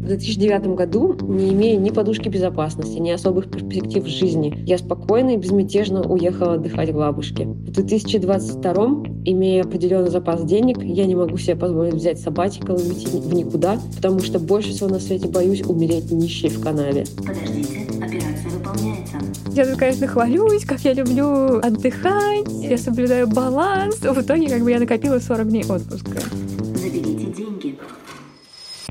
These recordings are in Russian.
В 2009 году, не имея ни подушки безопасности, ни особых перспектив в жизни, я спокойно и безмятежно уехала отдыхать к бабушке. В 2022, имея определенный запас денег, я не могу себе позволить взять сабатикал и уйти в никуда, потому что больше всего на свете боюсь умереть нищей в канаве. Подождите, операция выполняется. Я тут, конечно, хвалюсь, как я люблю отдыхать, я соблюдаю баланс. В итоге, как бы я накопила 40 дней отпуска.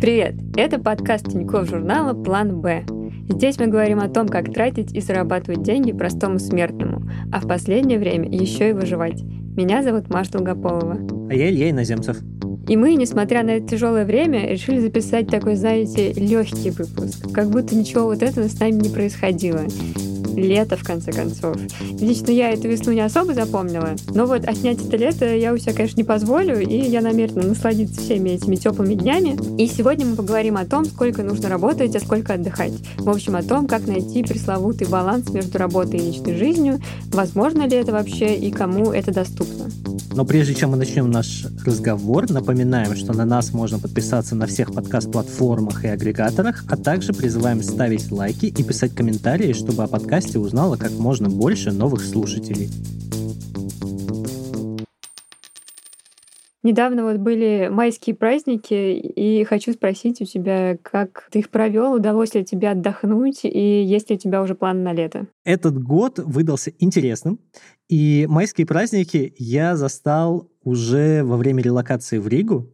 Привет! Это подкаст Тинькофф журнала «План Б». Здесь мы говорим о том, как тратить и зарабатывать деньги простому смертному, а в последнее время еще и выживать. Меня зовут Маша Долгополова. А я Илья Иноземцев. И мы, несмотря на это тяжелое время, решили записать такой, знаете, легкий выпуск. Как будто ничего вот этого с нами не происходило лето, в конце концов. Лично я эту весну не особо запомнила, но вот отнять это лето я у себя, конечно, не позволю, и я намерена насладиться всеми этими теплыми днями. И сегодня мы поговорим о том, сколько нужно работать, а сколько отдыхать. В общем, о том, как найти пресловутый баланс между работой и личной жизнью, возможно ли это вообще и кому это доступно. Но прежде чем мы начнем наш разговор, напоминаем, что на нас можно подписаться на всех подкаст-платформах и агрегаторах, а также призываем ставить лайки и писать комментарии, чтобы о подкасте узнало как можно больше новых слушателей. Недавно вот были майские праздники, и хочу спросить у тебя, как ты их провел, удалось ли тебе отдохнуть, и есть ли у тебя уже план на лето? Этот год выдался интересным, и майские праздники я застал уже во время релокации в Ригу.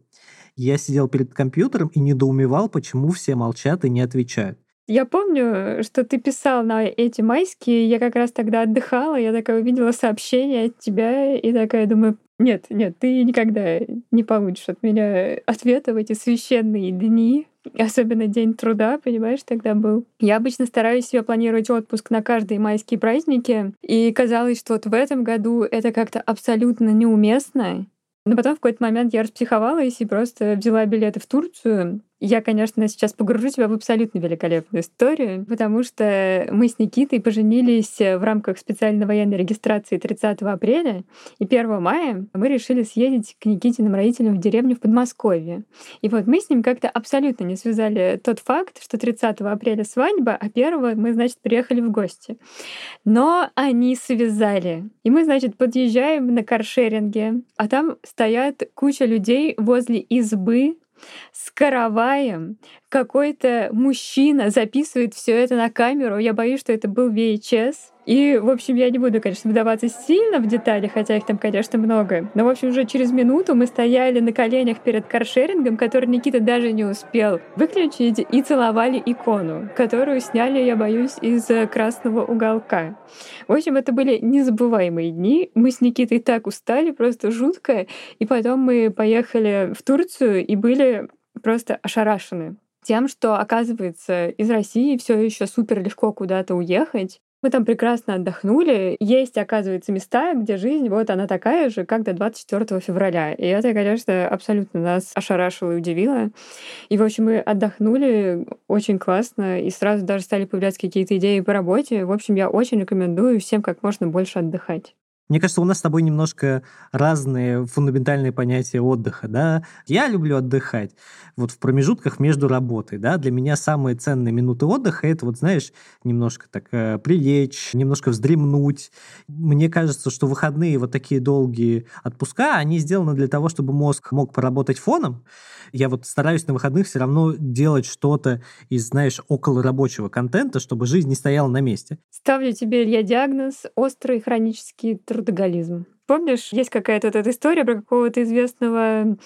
Я сидел перед компьютером и недоумевал, почему все молчат и не отвечают. Я помню, что ты писал на эти майские, я как раз тогда отдыхала, я такая увидела сообщение от тебя и такая думаю, нет, нет, ты никогда не получишь от меня ответа в эти священные дни, особенно День труда, понимаешь, тогда был. Я обычно стараюсь себе планировать отпуск на каждые майские праздники, и казалось, что вот в этом году это как-то абсолютно неуместно, но потом в какой-то момент я распсиховалась и просто взяла билеты в Турцию. Я, конечно, сейчас погружу тебя в абсолютно великолепную историю, потому что мы с Никитой поженились в рамках специальной военной регистрации 30 апреля, и 1 мая мы решили съездить к Никитиным родителям в деревню в Подмосковье. И вот мы с ним как-то абсолютно не связали тот факт, что 30 апреля свадьба, а 1 мы, значит, приехали в гости. Но они связали. И мы, значит, подъезжаем на каршеринге, а там стоят куча людей возле избы с караваем, какой-то мужчина записывает все это на камеру. Я боюсь, что это был VHS. И, в общем, я не буду, конечно, вдаваться сильно в детали, хотя их там, конечно, много. Но, в общем, уже через минуту мы стояли на коленях перед каршерингом, который Никита даже не успел выключить, и целовали икону, которую сняли, я боюсь, из красного уголка. В общем, это были незабываемые дни. Мы с Никитой так устали, просто жутко. И потом мы поехали в Турцию и были просто ошарашены тем, что, оказывается, из России все еще супер легко куда-то уехать. Мы там прекрасно отдохнули. Есть, оказывается, места, где жизнь вот она такая же, как до 24 февраля. И это, конечно, абсолютно нас ошарашило и удивило. И, в общем, мы отдохнули очень классно, и сразу даже стали появляться какие-то идеи по работе. В общем, я очень рекомендую всем как можно больше отдыхать. Мне кажется, у нас с тобой немножко разные фундаментальные понятия отдыха, да. Я люблю отдыхать вот в промежутках между работой, да. Для меня самые ценные минуты отдыха — это вот, знаешь, немножко так э, прилечь, немножко вздремнуть. Мне кажется, что выходные вот такие долгие отпуска, они сделаны для того, чтобы мозг мог поработать фоном. Я вот стараюсь на выходных все равно делать что-то из, знаешь, около рабочего контента, чтобы жизнь не стояла на месте. Ставлю тебе, Илья, диагноз «острый хронический трудоголизм». Помнишь, есть какая-то эта история про какого-то известного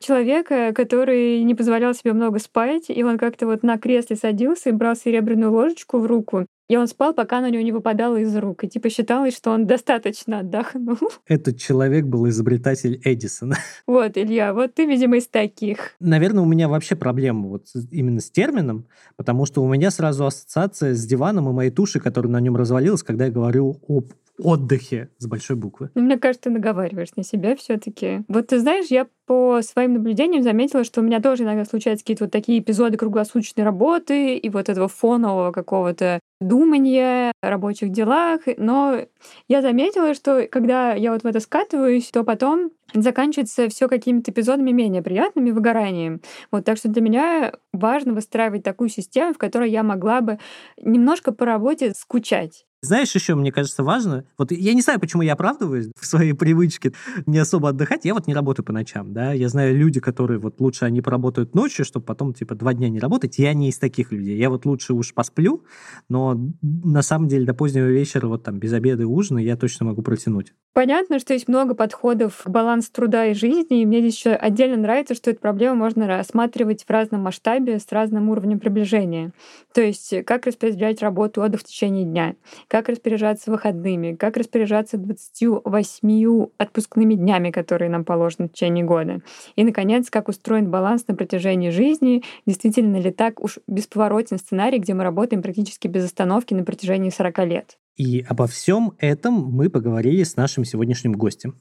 человека, который не позволял себе много спать, и он как-то вот на кресле садился и брал серебряную ложечку в руку, и он спал, пока она у него не выпадала из рук. И типа считалось, что он достаточно отдохнул. Этот человек был изобретатель Эдисона. Вот, Илья, вот ты, видимо, из таких. Наверное, у меня вообще проблема вот именно с термином, потому что у меня сразу ассоциация с диваном и моей туши, которая на нем развалилась, когда я говорю об отдыхе с большой буквы. Ну, мне кажется, ты наговариваешь на себя все таки Вот ты знаешь, я по своим наблюдениям заметила, что у меня тоже иногда случаются какие-то вот такие эпизоды круглосуточной работы и вот этого фонового какого-то думания, рабочих делах. Но я заметила, что когда я вот в это скатываюсь, то потом заканчивается все какими-то эпизодами менее приятными, выгоранием. Вот, так что для меня важно выстраивать такую систему, в которой я могла бы немножко по работе скучать. Знаешь, еще, мне кажется, важно, вот я не знаю, почему я оправдываюсь в своей привычке не особо отдыхать, я вот не работаю по ночам, да, я знаю люди, которые вот лучше они поработают ночью, чтобы потом, типа, два дня не работать, я не из таких людей, я вот лучше уж посплю, но на самом деле до позднего вечера, вот там, без обеда и ужина я точно могу протянуть. Понятно, что есть много подходов к балансу труда и жизни, и мне здесь еще отдельно нравится, что эту проблему можно рассматривать в разном масштабе, с разным уровнем приближения. То есть, как распределять работу, отдых в течение дня, как распоряжаться выходными, как распоряжаться 28 отпускными днями, которые нам положены в течение года. И, наконец, как устроен баланс на протяжении жизни, действительно ли так уж бесповоротен сценарий, где мы работаем практически без остановки на протяжении 40 лет. И обо всем этом мы поговорили с нашим сегодняшним гостем.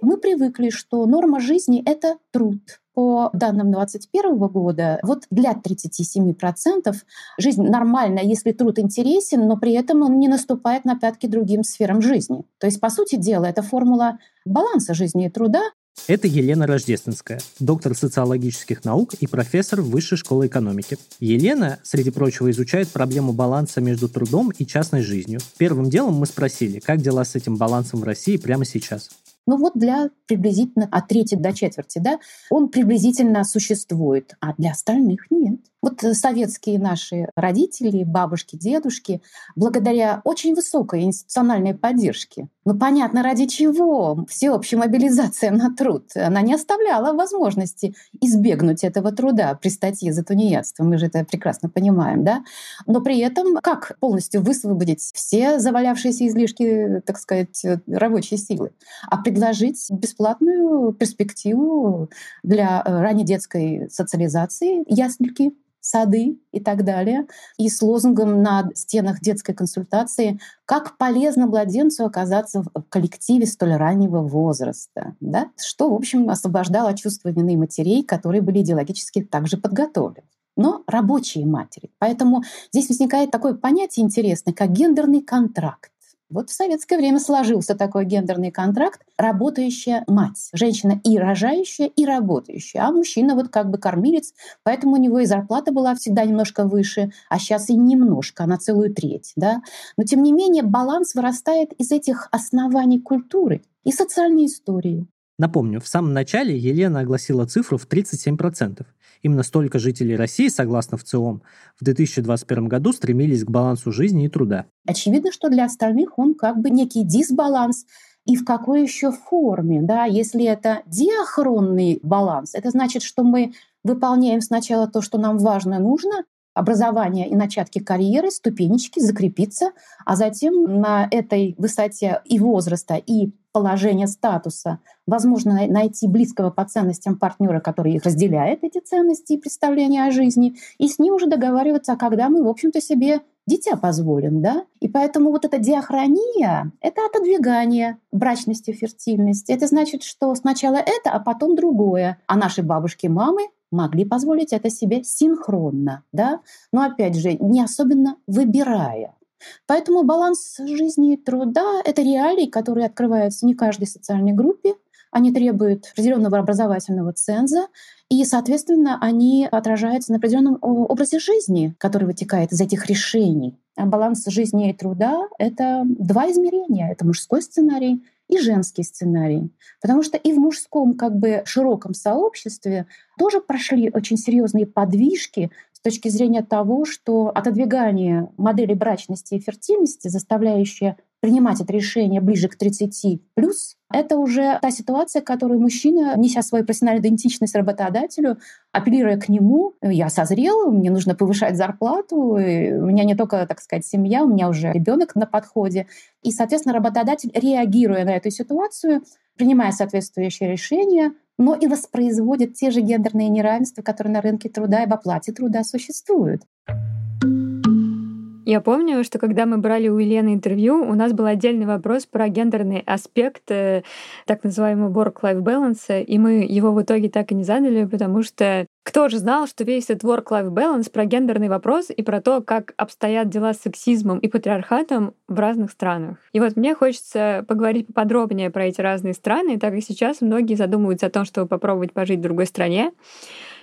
Мы привыкли, что норма жизни — это труд. По данным 2021 года, вот для 37% жизнь нормальная, если труд интересен, но при этом он не наступает на пятки другим сферам жизни. То есть, по сути дела, это формула баланса жизни и труда, это Елена Рождественская, доктор социологических наук и профессор Высшей школы экономики. Елена, среди прочего, изучает проблему баланса между трудом и частной жизнью. Первым делом мы спросили, как дела с этим балансом в России прямо сейчас. Ну вот для приблизительно от трети до четверти, да, он приблизительно существует, а для остальных нет. Вот советские наши родители, бабушки, дедушки, благодаря очень высокой институциональной поддержке, ну понятно ради чего, всеобщая мобилизация на труд, она не оставляла возможности избегнуть этого труда при статье за тунеядство, мы же это прекрасно понимаем, да, но при этом как полностью высвободить все завалявшиеся излишки, так сказать, рабочей силы, а предложить бесплатную перспективу для э, раннедетской социализации, ясельки, сады и так далее, и с лозунгом на стенах детской консультации «Как полезно младенцу оказаться в коллективе столь раннего возраста», да? что, в общем, освобождало чувство вины матерей, которые были идеологически также подготовлены но рабочие матери. Поэтому здесь возникает такое понятие интересное, как гендерный контракт. Вот в советское время сложился такой гендерный контракт. Работающая мать. Женщина и рожающая, и работающая. А мужчина вот как бы кормилец, поэтому у него и зарплата была всегда немножко выше, а сейчас и немножко, на целую треть. Да? Но тем не менее баланс вырастает из этих оснований культуры и социальной истории. Напомню, в самом начале Елена огласила цифру в 37%. Именно столько жителей России, согласно ВЦИОМ, в 2021 году стремились к балансу жизни и труда. Очевидно, что для остальных он как бы некий дисбаланс, и в какой еще форме. Да? Если это диахронный баланс, это значит, что мы выполняем сначала то, что нам важно нужно, образование и начатки карьеры, ступенечки, закрепиться, а затем на этой высоте и возраста, и положения статуса возможно найти близкого по ценностям партнера, который их разделяет, эти ценности и представления о жизни, и с ним уже договариваться, а когда мы, в общем-то, себе дитя позволим, да? И поэтому вот эта диахрония — это отодвигание брачности, фертильности. Это значит, что сначала это, а потом другое. А наши бабушки, мамы могли позволить это себе синхронно, да? Но опять же, не особенно выбирая. Поэтому баланс жизни и труда — это реалии, которые открываются не каждой социальной группе, они требуют определенного образовательного ценза, и, соответственно, они отражаются на определенном образе жизни, который вытекает из этих решений. А баланс жизни и труда — это два измерения. Это мужской сценарий и женский сценарий. Потому что и в мужском как бы широком сообществе тоже прошли очень серьезные подвижки с точки зрения того, что отодвигание модели брачности и фертильности, заставляющее принимать это решение ближе к 30 плюс, это уже та ситуация, которую мужчина, неся свою профессиональную идентичность работодателю, апеллируя к нему, я созрел, мне нужно повышать зарплату, у меня не только, так сказать, семья, у меня уже ребенок на подходе. И, соответственно, работодатель, реагируя на эту ситуацию, принимая соответствующее решение, но и воспроизводит те же гендерные неравенства, которые на рынке труда и в оплате труда существуют. Я помню, что когда мы брали у Елены интервью, у нас был отдельный вопрос про гендерный аспект э, так называемого work-life balance, и мы его в итоге так и не задали, потому что кто же знал, что весь этот work-life balance про гендерный вопрос и про то, как обстоят дела с сексизмом и патриархатом в разных странах. И вот мне хочется поговорить поподробнее про эти разные страны, так как сейчас многие задумываются о том, чтобы попробовать пожить в другой стране.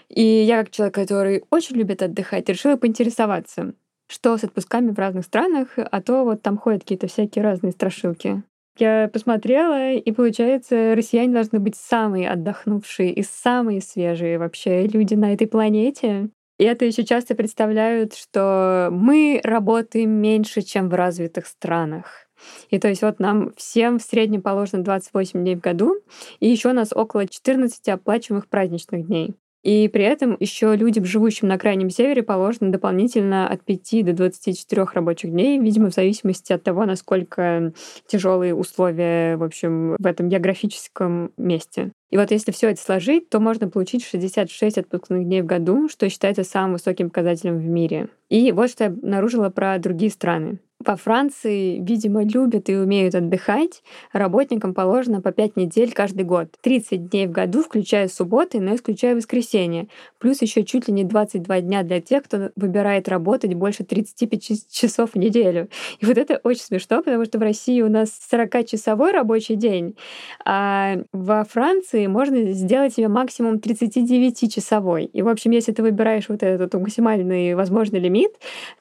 И я, как человек, который очень любит отдыхать, решила поинтересоваться, что с отпусками в разных странах, а то вот там ходят какие-то всякие разные страшилки. Я посмотрела, и получается, россияне должны быть самые отдохнувшие и самые свежие вообще люди на этой планете. И это еще часто представляют, что мы работаем меньше, чем в развитых странах. И то есть вот нам всем в среднем положено 28 дней в году, и еще у нас около 14 оплачиваемых праздничных дней. И при этом еще людям, живущим на Крайнем Севере, положено дополнительно от 5 до 24 рабочих дней, видимо, в зависимости от того, насколько тяжелые условия, в общем, в этом географическом месте. И вот если все это сложить, то можно получить 66 отпускных дней в году, что считается самым высоким показателем в мире. И вот что я обнаружила про другие страны. Во Франции, видимо, любят и умеют отдыхать. Работникам положено по 5 недель каждый год. 30 дней в году, включая субботы, но исключая воскресенье. Плюс еще чуть ли не 22 дня для тех, кто выбирает работать больше 35 часов в неделю. И вот это очень смешно, потому что в России у нас 40-часовой рабочий день, а во Франции можно сделать себе максимум 39-часовой. И, в общем, если ты выбираешь вот этот максимальный возможный лимит,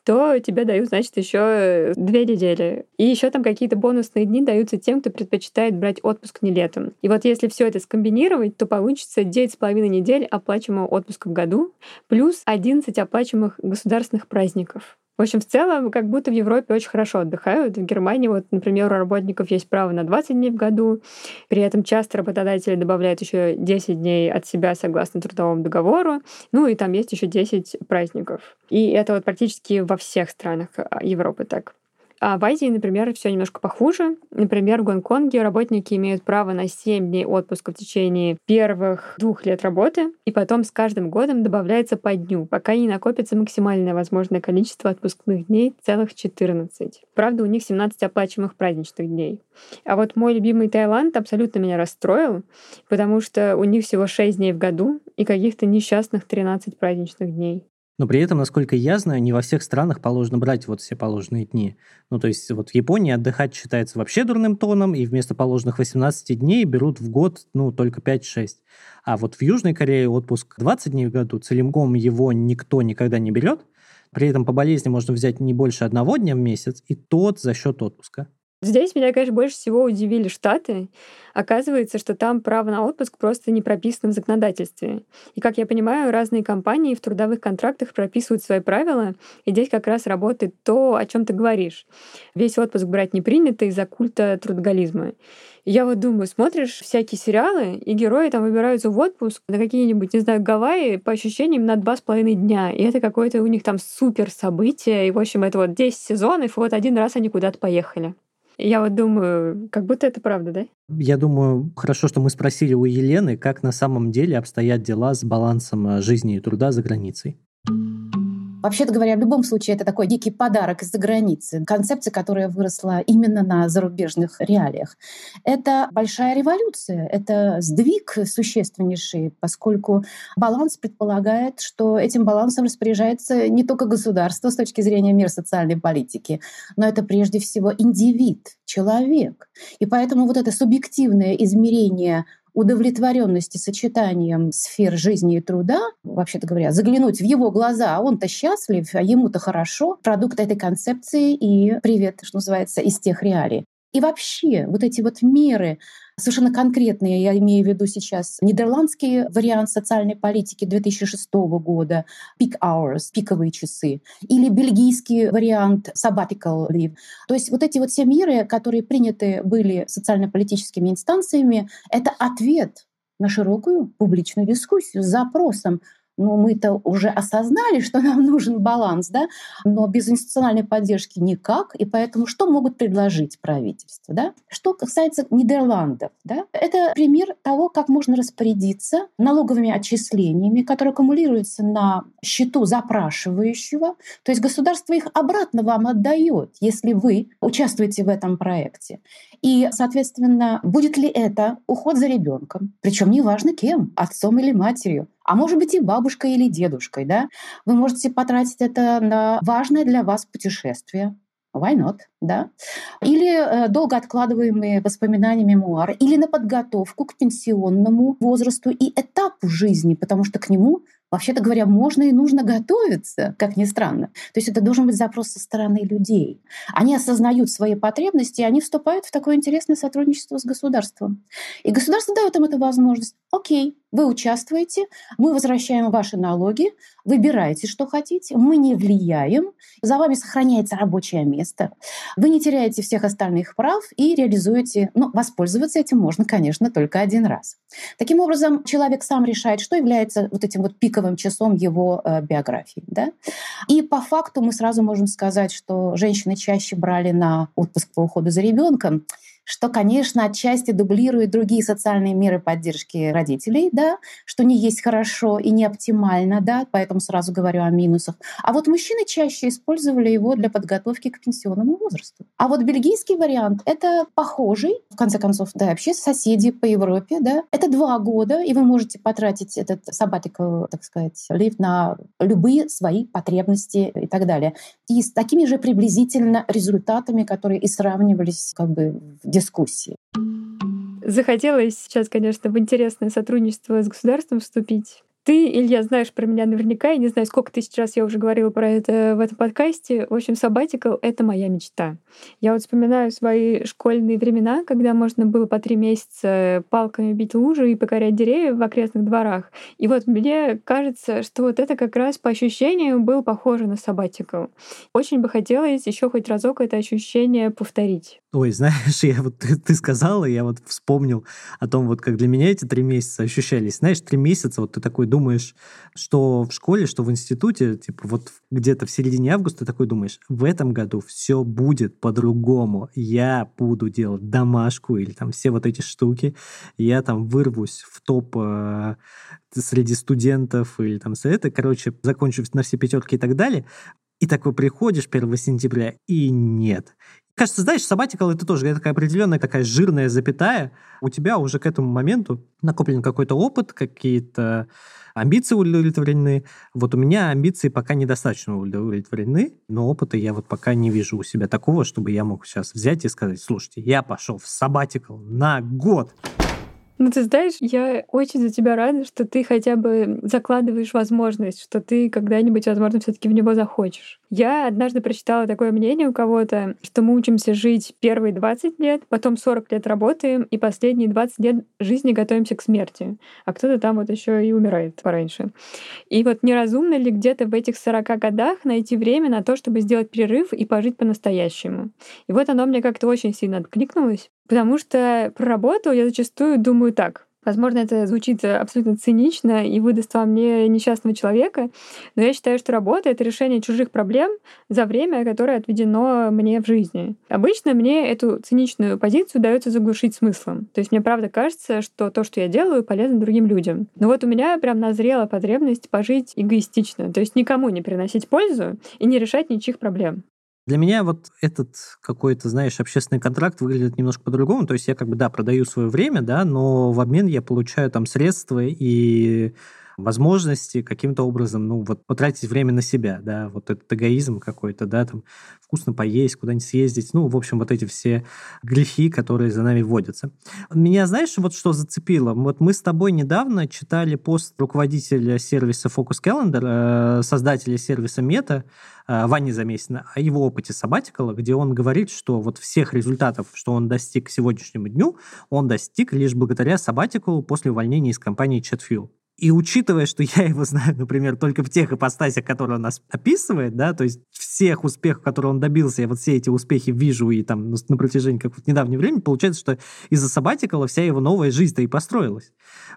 то тебе дают, значит, еще две недели. И еще там какие-то бонусные дни даются тем, кто предпочитает брать отпуск не летом. И вот если все это скомбинировать, то получится 9,5 недель оплачиваемого отпуска в году, плюс 11 оплачиваемых государственных праздников. В общем, в целом, как будто в Европе очень хорошо отдыхают. В Германии, вот, например, у работников есть право на 20 дней в году. При этом часто работодатели добавляют еще 10 дней от себя согласно трудовому договору. Ну и там есть еще 10 праздников. И это вот практически во всех странах а, Европы так. А в Азии, например, все немножко похуже. Например, в Гонконге работники имеют право на 7 дней отпуска в течение первых двух лет работы, и потом с каждым годом добавляется по дню, пока не накопится максимальное возможное количество отпускных дней, целых 14. Правда, у них 17 оплачиваемых праздничных дней. А вот мой любимый Таиланд абсолютно меня расстроил, потому что у них всего 6 дней в году и каких-то несчастных 13 праздничных дней. Но при этом, насколько я знаю, не во всех странах положено брать вот все положенные дни. Ну, то есть вот в Японии отдыхать считается вообще дурным тоном, и вместо положенных 18 дней берут в год, ну, только 5-6. А вот в Южной Корее отпуск 20 дней в году, целиком его никто никогда не берет. При этом по болезни можно взять не больше одного дня в месяц, и тот за счет отпуска. Здесь меня, конечно, больше всего удивили Штаты. Оказывается, что там право на отпуск просто не прописано в законодательстве. И, как я понимаю, разные компании в трудовых контрактах прописывают свои правила, и здесь как раз работает то, о чем ты говоришь. Весь отпуск брать не принято из-за культа трудоголизма. Я вот думаю, смотришь всякие сериалы, и герои там выбираются в отпуск на какие-нибудь, не знаю, Гавайи, по ощущениям, на два с половиной дня. И это какое-то у них там супер событие. И, в общем, это вот 10 сезонов, и вот один раз они куда-то поехали. Я вот думаю, как будто это правда, да? Я думаю, хорошо, что мы спросили у Елены, как на самом деле обстоят дела с балансом э, жизни и труда за границей. Вообще-то говоря, в любом случае это такой дикий подарок из-за границы. Концепция, которая выросла именно на зарубежных реалиях. Это большая революция, это сдвиг существеннейший, поскольку баланс предполагает, что этим балансом распоряжается не только государство с точки зрения мира социальной политики, но это прежде всего индивид, человек. И поэтому вот это субъективное измерение удовлетворенности сочетанием сфер жизни и труда, вообще-то говоря, заглянуть в его глаза, а он-то счастлив, а ему-то хорошо, продукт этой концепции и привет, что называется, из тех реалий. И вообще вот эти вот меры совершенно конкретные, я имею в виду сейчас нидерландский вариант социальной политики 2006 года, peak hours, пиковые часы, или бельгийский вариант sabbatical leave. То есть вот эти вот все меры, которые приняты были социально-политическими инстанциями, это ответ на широкую публичную дискуссию с запросом но мы-то уже осознали, что нам нужен баланс, да, но без институциональной поддержки никак, и поэтому что могут предложить правительство, да? Что касается Нидерландов, да, это пример того, как можно распорядиться налоговыми отчислениями, которые аккумулируются на счету запрашивающего, то есть государство их обратно вам отдает, если вы участвуете в этом проекте. И, соответственно, будет ли это уход за ребенком, причем неважно кем, отцом или матерью, а может быть и бабушкой или дедушкой, да? Вы можете потратить это на важное для вас путешествие, Why not? Да? Или э, долго откладываемые воспоминания, мемуары, или на подготовку к пенсионному возрасту и этапу жизни, потому что к нему Вообще-то говоря, можно и нужно готовиться, как ни странно. То есть это должен быть запрос со стороны людей. Они осознают свои потребности, и они вступают в такое интересное сотрудничество с государством. И государство дает им эту возможность. Окей, вы участвуете, мы возвращаем ваши налоги, выбирайте, что хотите, мы не влияем, за вами сохраняется рабочее место, вы не теряете всех остальных прав и реализуете, ну, воспользоваться этим можно, конечно, только один раз. Таким образом, человек сам решает, что является вот этим вот пиковым часом его э, биографии. Да? И по факту мы сразу можем сказать, что женщины чаще брали на отпуск по уходу за ребенком, что, конечно, отчасти дублирует другие социальные меры поддержки родителей, да, что не есть хорошо и не оптимально, да, поэтому сразу говорю о минусах. А вот мужчины чаще использовали его для подготовки к пенсионному возрасту. А вот бельгийский вариант — это похожий, в конце концов, да, вообще соседи по Европе, да, это два года, и вы можете потратить этот sabbatical, так сказать, лифт на любые свои потребности и так далее. И с такими же приблизительно результатами, которые и сравнивались как бы в дискуссии. Захотелось сейчас, конечно, в интересное сотрудничество с государством вступить. Ты, Илья, знаешь про меня наверняка, я не знаю, сколько тысяч раз я уже говорила про это в этом подкасте. В общем, sabbatical — это моя мечта. Я вот вспоминаю свои школьные времена, когда можно было по три месяца палками бить лужи и покорять деревья в окрестных дворах. И вот мне кажется, что вот это как раз по ощущению было похоже на sabbatical. Очень бы хотелось еще хоть разок это ощущение повторить. Ой, знаешь, я вот ты, ты сказала, я вот вспомнил о том, вот как для меня эти три месяца ощущались. Знаешь, три месяца, вот ты такой думаешь, что в школе, что в институте, типа вот где-то в середине августа такой думаешь, в этом году все будет по-другому. Я буду делать домашку или там все вот эти штуки. Я там вырвусь в топ э, среди студентов или там с это, короче, закончу на все пятерки и так далее. И такой приходишь 1 сентября, и нет. Кажется, знаешь, sabbatical это тоже такая определенная такая жирная запятая. У тебя уже к этому моменту накоплен какой-то опыт, какие-то амбиции удовлетворены. Вот у меня амбиции пока недостаточно удовлетворены, но опыта я вот пока не вижу у себя такого, чтобы я мог сейчас взять и сказать, слушайте, я пошел в sabbatical на год. Ну, ты знаешь, я очень за тебя рада, что ты хотя бы закладываешь возможность, что ты когда-нибудь, возможно, все таки в него захочешь. Я однажды прочитала такое мнение у кого-то, что мы учимся жить первые 20 лет, потом 40 лет работаем, и последние 20 лет жизни готовимся к смерти. А кто-то там вот еще и умирает пораньше. И вот неразумно ли где-то в этих 40 годах найти время на то, чтобы сделать перерыв и пожить по-настоящему? И вот оно мне как-то очень сильно откликнулось, потому что про работу я зачастую думаю так. Возможно, это звучит абсолютно цинично и выдаст вам мне несчастного человека, но я считаю, что работа — это решение чужих проблем за время, которое отведено мне в жизни. Обычно мне эту циничную позицию дается заглушить смыслом. То есть мне правда кажется, что то, что я делаю, полезно другим людям. Но вот у меня прям назрела потребность пожить эгоистично, то есть никому не приносить пользу и не решать ничьих проблем. Для меня вот этот какой-то, знаешь, общественный контракт выглядит немножко по-другому. То есть я как бы, да, продаю свое время, да, но в обмен я получаю там средства и возможности каким-то образом, ну, вот потратить время на себя, да, вот этот эгоизм какой-то, да, там, вкусно поесть, куда-нибудь съездить, ну, в общем, вот эти все грехи, которые за нами вводятся. Меня, знаешь, вот что зацепило? Вот мы с тобой недавно читали пост руководителя сервиса Focus Calendar, э, создателя сервиса Meta, э, Вани Замесина, о его опыте Sabbatical, где он говорит, что вот всех результатов, что он достиг к сегодняшнему дню, он достиг лишь благодаря Sabbatical после увольнения из компании Chatfuel. И учитывая, что я его знаю, например, только в тех ипостасях, которые он нас описывает, да, то есть всех успехов, которые он добился, я вот все эти успехи вижу и там на протяжении как вот недавнего времени, получается, что из-за Сабатикала вся его новая жизнь-то и построилась.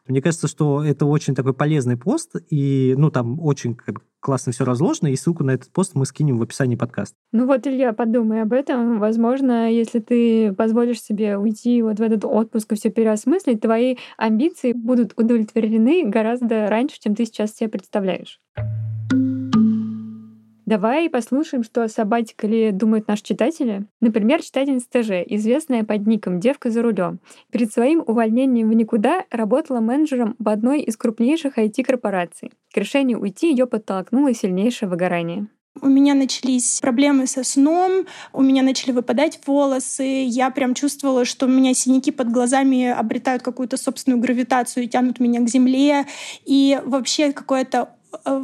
Мне кажется, что это очень такой полезный пост, и, ну, там очень классно все разложено, и ссылку на этот пост мы скинем в описании подкаста. Ну вот, Илья, подумай об этом. Возможно, если ты позволишь себе уйти вот в этот отпуск и все переосмыслить, твои амбиции будут удовлетворены гораздо раньше, чем ты сейчас себе представляешь. Давай послушаем, что о Сабатикале думают наши читатели. Например, читательница ТЖ, известная под ником «Девка за рулем». Перед своим увольнением в никуда работала менеджером в одной из крупнейших IT-корпораций. К решению уйти ее подтолкнуло сильнейшее выгорание. У меня начались проблемы со сном, у меня начали выпадать волосы, я прям чувствовала, что у меня синяки под глазами обретают какую-то собственную гравитацию и тянут меня к земле, и вообще какое-то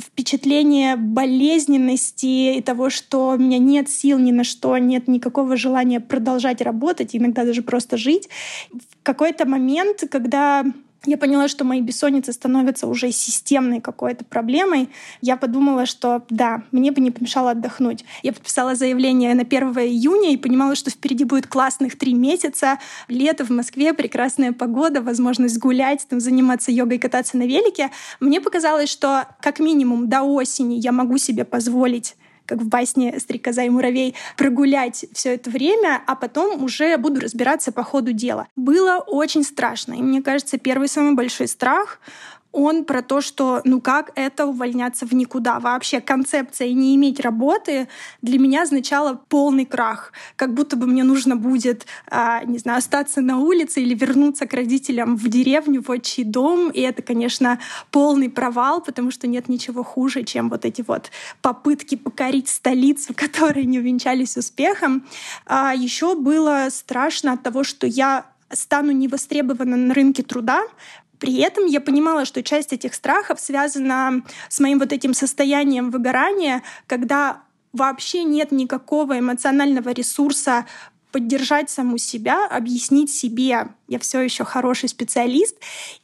впечатление болезненности и того, что у меня нет сил ни на что, нет никакого желания продолжать работать, иногда даже просто жить. В какой-то момент, когда я поняла, что мои бессонницы становятся уже системной какой-то проблемой. Я подумала, что да, мне бы не помешало отдохнуть. Я подписала заявление на 1 июня и понимала, что впереди будет классных три месяца. Лето в Москве, прекрасная погода, возможность гулять, там, заниматься йогой, кататься на велике. Мне показалось, что как минимум до осени я могу себе позволить как в басне «Стрекоза и муравей», прогулять все это время, а потом уже буду разбираться по ходу дела. Было очень страшно. И мне кажется, первый самый большой страх он про то, что ну как это увольняться в никуда. Вообще концепция не иметь работы для меня означала полный крах. Как будто бы мне нужно будет, а, не знаю, остаться на улице или вернуться к родителям в деревню, в отчий дом. И это, конечно, полный провал, потому что нет ничего хуже, чем вот эти вот попытки покорить столицу, которые не увенчались успехом. А еще было страшно от того, что я стану невостребована на рынке труда, при этом я понимала, что часть этих страхов связана с моим вот этим состоянием выгорания, когда вообще нет никакого эмоционального ресурса поддержать саму себя, объяснить себе, я все еще хороший специалист,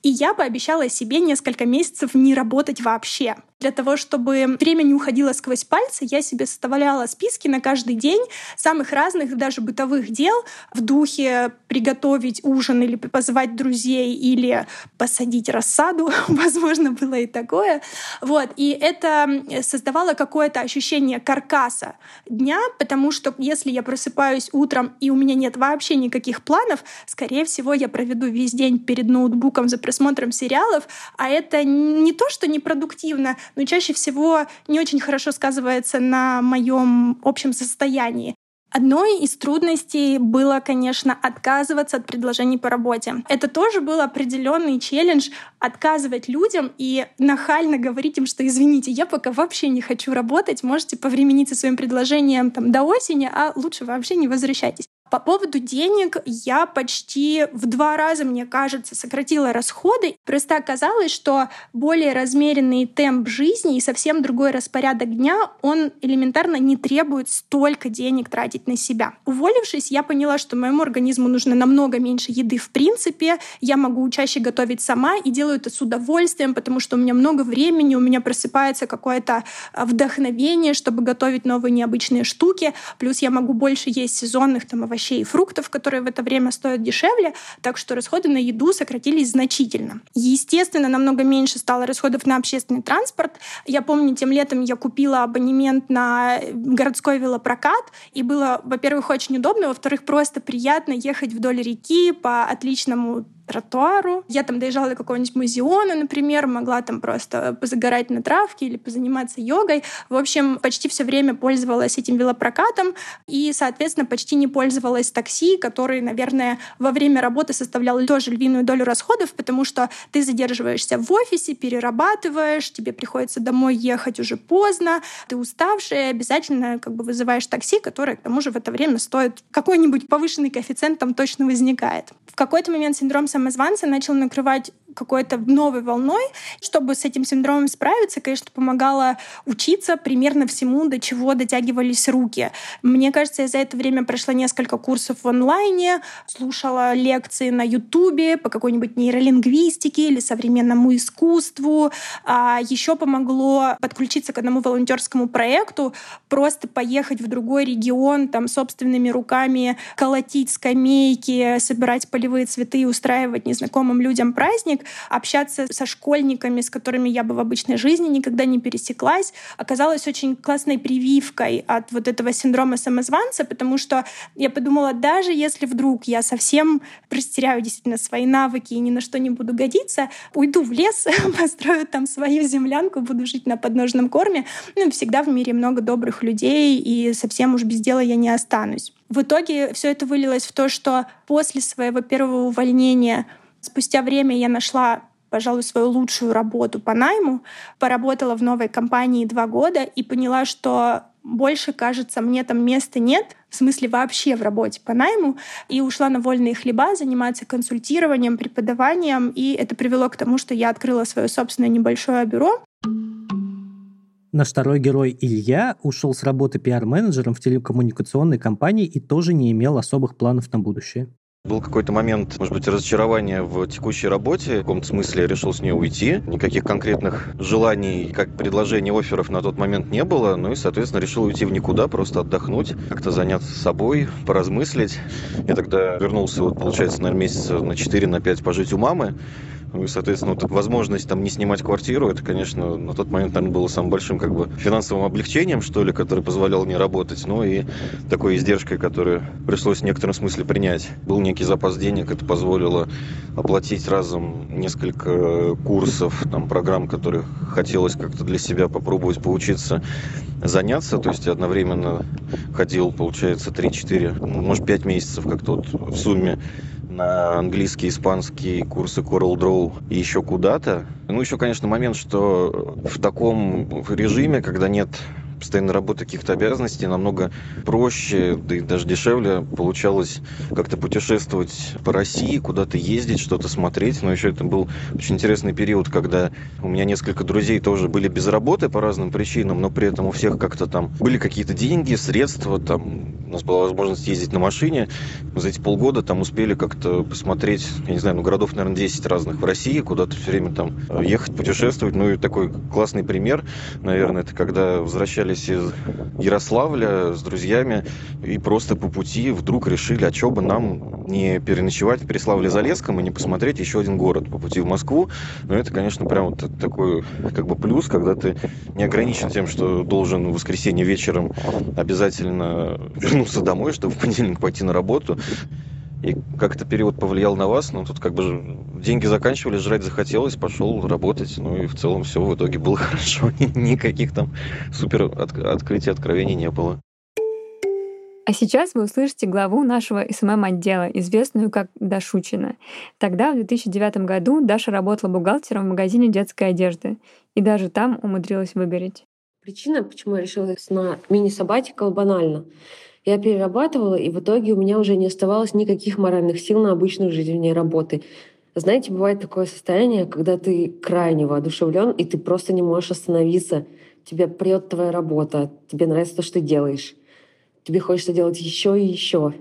и я пообещала себе несколько месяцев не работать вообще. Для того, чтобы время не уходило сквозь пальцы, я себе составляла списки на каждый день самых разных, даже бытовых дел в духе приготовить ужин или позвать друзей или посадить рассаду. Возможно, было и такое. Вот. И это создавало какое-то ощущение каркаса дня, потому что если я просыпаюсь утром и у меня нет вообще никаких планов, скорее всего, я проведу весь день перед ноутбуком за просмотром сериалов, а это не то, что непродуктивно, но чаще всего не очень хорошо сказывается на моем общем состоянии. Одной из трудностей было, конечно, отказываться от предложений по работе. Это тоже был определенный челлендж отказывать людям и нахально говорить им, что извините, я пока вообще не хочу работать, можете повременить со своим предложением там, до осени, а лучше вообще не возвращайтесь. По поводу денег я почти в два раза, мне кажется, сократила расходы. Просто оказалось, что более размеренный темп жизни и совсем другой распорядок дня, он элементарно не требует столько денег тратить на себя. Уволившись, я поняла, что моему организму нужно намного меньше еды в принципе. Я могу чаще готовить сама и делаю это с удовольствием, потому что у меня много времени, у меня просыпается какое-то а, вдохновение, чтобы готовить новые необычные штуки. Плюс я могу больше есть сезонных там овощей овощей и фруктов, которые в это время стоят дешевле, так что расходы на еду сократились значительно. Естественно, намного меньше стало расходов на общественный транспорт. Я помню, тем летом я купила абонемент на городской велопрокат, и было, во-первых, очень удобно, во-вторых, просто приятно ехать вдоль реки по отличному тротуару. Я там доезжала до какого-нибудь музеона, например, могла там просто позагорать на травке или позаниматься йогой. В общем, почти все время пользовалась этим велопрокатом и, соответственно, почти не пользовалась такси, который, наверное, во время работы составлял тоже львиную долю расходов, потому что ты задерживаешься в офисе, перерабатываешь, тебе приходится домой ехать уже поздно, ты уставший, обязательно как бы вызываешь такси, которое, к тому же, в это время стоит какой-нибудь повышенный коэффициент там точно возникает. В какой-то момент синдром самозванца начал накрывать какой-то новой волной. Чтобы с этим синдромом справиться, конечно, помогало учиться примерно всему, до чего дотягивались руки. Мне кажется, я за это время прошла несколько курсов в онлайне, слушала лекции на Ютубе по какой-нибудь нейролингвистике или современному искусству. А еще помогло подключиться к одному волонтерскому проекту, просто поехать в другой регион, там собственными руками колотить скамейки, собирать полевые цветы и устраивать незнакомым людям праздник, общаться со школьниками, с которыми я бы в обычной жизни никогда не пересеклась, оказалось очень классной прививкой от вот этого синдрома самозванца, потому что я подумала, даже если вдруг я совсем растеряю действительно свои навыки и ни на что не буду годиться, уйду в лес, построю там свою землянку, буду жить на подножном корме. Ну, всегда в мире много добрых людей, и совсем уж без дела я не останусь. В итоге все это вылилось в то, что после своего первого увольнения спустя время я нашла пожалуй, свою лучшую работу по найму, поработала в новой компании два года и поняла, что больше, кажется, мне там места нет, в смысле вообще в работе по найму, и ушла на вольные хлеба заниматься консультированием, преподаванием, и это привело к тому, что я открыла свое собственное небольшое бюро. Наш второй герой Илья ушел с работы пиар-менеджером в телекоммуникационной компании и тоже не имел особых планов на будущее. Был какой-то момент, может быть, разочарования в текущей работе. В каком-то смысле я решил с нее уйти. Никаких конкретных желаний, как предложений, офферов на тот момент не было. Ну и, соответственно, решил уйти в никуда, просто отдохнуть, как-то заняться собой, поразмыслить. Я тогда вернулся, вот, получается, наверное, месяца на 4 на 5 пожить у мамы. Ну и, соответственно, вот возможность там не снимать квартиру, это, конечно, на тот момент, наверное, было самым большим как бы финансовым облегчением, что ли, которое позволяло не работать, ну и такой издержкой, которую пришлось в некотором смысле принять. Был некий запас денег, это позволило оплатить разом несколько курсов, там, программ, которые хотелось как-то для себя попробовать поучиться заняться, то есть одновременно ходил, получается, 3-4, может, 5 месяцев как-то вот в сумме на английский, испанский, курсы Coral Draw и еще куда-то. Ну, еще, конечно, момент, что в таком режиме, когда нет постоянной работы каких-то обязанностей, намного проще, да и даже дешевле получалось как-то путешествовать по России, куда-то ездить, что-то смотреть. Но еще это был очень интересный период, когда у меня несколько друзей тоже были без работы по разным причинам, но при этом у всех как-то там были какие-то деньги, средства, там у нас была возможность ездить на машине. За эти полгода там успели как-то посмотреть, я не знаю, ну городов, наверное, 10 разных в России, куда-то все время там ехать, путешествовать. Ну и такой классный пример, наверное, это когда возвращались возвращались из Ярославля с друзьями и просто по пути вдруг решили, а что бы нам не переночевать в Переславле-Залесском и не посмотреть еще один город по пути в Москву. Но это, конечно, прям вот такой как бы плюс, когда ты не ограничен тем, что должен в воскресенье вечером обязательно вернуться домой, чтобы в понедельник пойти на работу. И как это период повлиял на вас? Ну, тут как бы деньги заканчивались, жрать захотелось, пошел работать. Ну и в целом все в итоге было хорошо. Никаких там супер от- открытий, откровений не было. А сейчас вы услышите главу нашего СММ-отдела, известную как Дашучина. Тогда, в 2009 году, Даша работала бухгалтером в магазине детской одежды. И даже там умудрилась выгореть. Причина, почему я решила на мини-сабатикал, банально. Я перерабатывала, и в итоге у меня уже не оставалось никаких моральных сил на обычную жизнь вне работы. Знаете, бывает такое состояние, когда ты крайне воодушевлен, и ты просто не можешь остановиться. Тебя прет твоя работа, тебе нравится то, что ты делаешь. Тебе хочется делать еще и еще.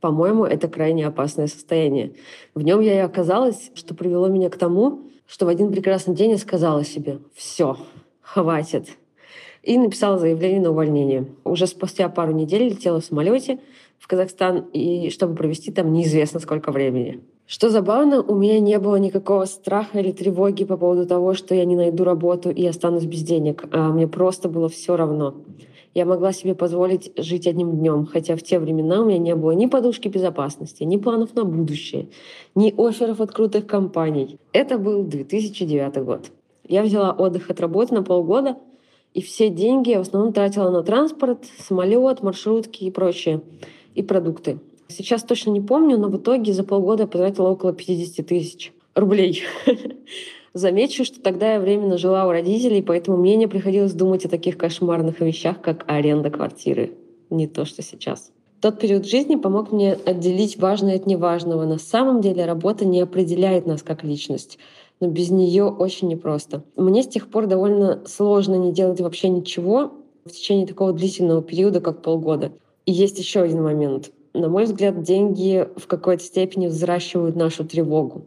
По-моему, это крайне опасное состояние. В нем я и оказалась, что привело меня к тому, что в один прекрасный день я сказала себе, все, хватит, и написала заявление на увольнение. Уже спустя пару недель летела в самолете в Казахстан, и чтобы провести там неизвестно сколько времени. Что забавно, у меня не было никакого страха или тревоги по поводу того, что я не найду работу и останусь без денег. А мне просто было все равно. Я могла себе позволить жить одним днем, хотя в те времена у меня не было ни подушки безопасности, ни планов на будущее, ни офферов от крутых компаний. Это был 2009 год. Я взяла отдых от работы на полгода — и все деньги я в основном тратила на транспорт, самолет, маршрутки и прочее, и продукты. Сейчас точно не помню, но в итоге за полгода я потратила около 50 тысяч рублей. Замечу, что тогда я временно жила у родителей, поэтому мне не приходилось думать о таких кошмарных вещах, как аренда квартиры. Не то, что сейчас. Тот период жизни помог мне отделить важное от неважного. На самом деле работа не определяет нас как личность. Но без нее очень непросто. Мне с тех пор довольно сложно не делать вообще ничего в течение такого длительного периода, как полгода. И есть еще один момент. На мой взгляд, деньги в какой-то степени взращивают нашу тревогу.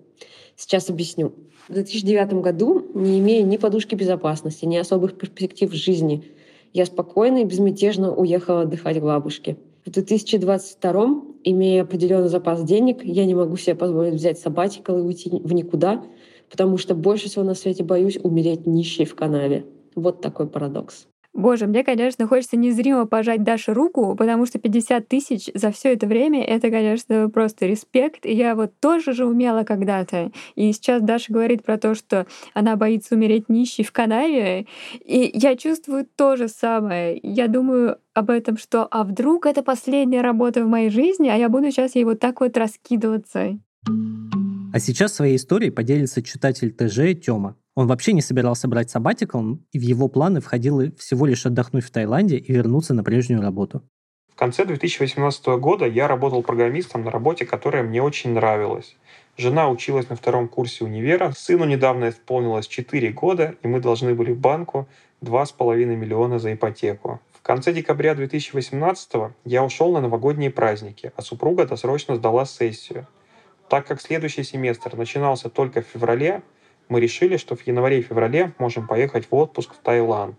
Сейчас объясню. В 2009 году, не имея ни подушки безопасности, ни особых перспектив жизни, я спокойно и безмятежно уехала отдыхать к бабушке. В 2022, имея определенный запас денег, я не могу себе позволить взять сабатикал и уйти в никуда, потому что больше всего на свете боюсь умереть нищей в канаве. Вот такой парадокс. Боже, мне, конечно, хочется незримо пожать Даше руку, потому что 50 тысяч за все это время — это, конечно, просто респект. И я вот тоже же умела когда-то. И сейчас Даша говорит про то, что она боится умереть нищей в канаве. И я чувствую то же самое. Я думаю об этом, что а вдруг это последняя работа в моей жизни, а я буду сейчас ей вот так вот раскидываться. А сейчас своей историей поделится читатель ТЖ Тёма. Он вообще не собирался брать сабатикл, и в его планы входило всего лишь отдохнуть в Таиланде и вернуться на прежнюю работу. В конце 2018 года я работал программистом на работе, которая мне очень нравилась. Жена училась на втором курсе универа, сыну недавно исполнилось 4 года, и мы должны были в банку 2,5 миллиона за ипотеку. В конце декабря 2018 я ушел на новогодние праздники, а супруга досрочно сдала сессию. Так как следующий семестр начинался только в феврале, мы решили, что в январе и феврале можем поехать в отпуск в Таиланд.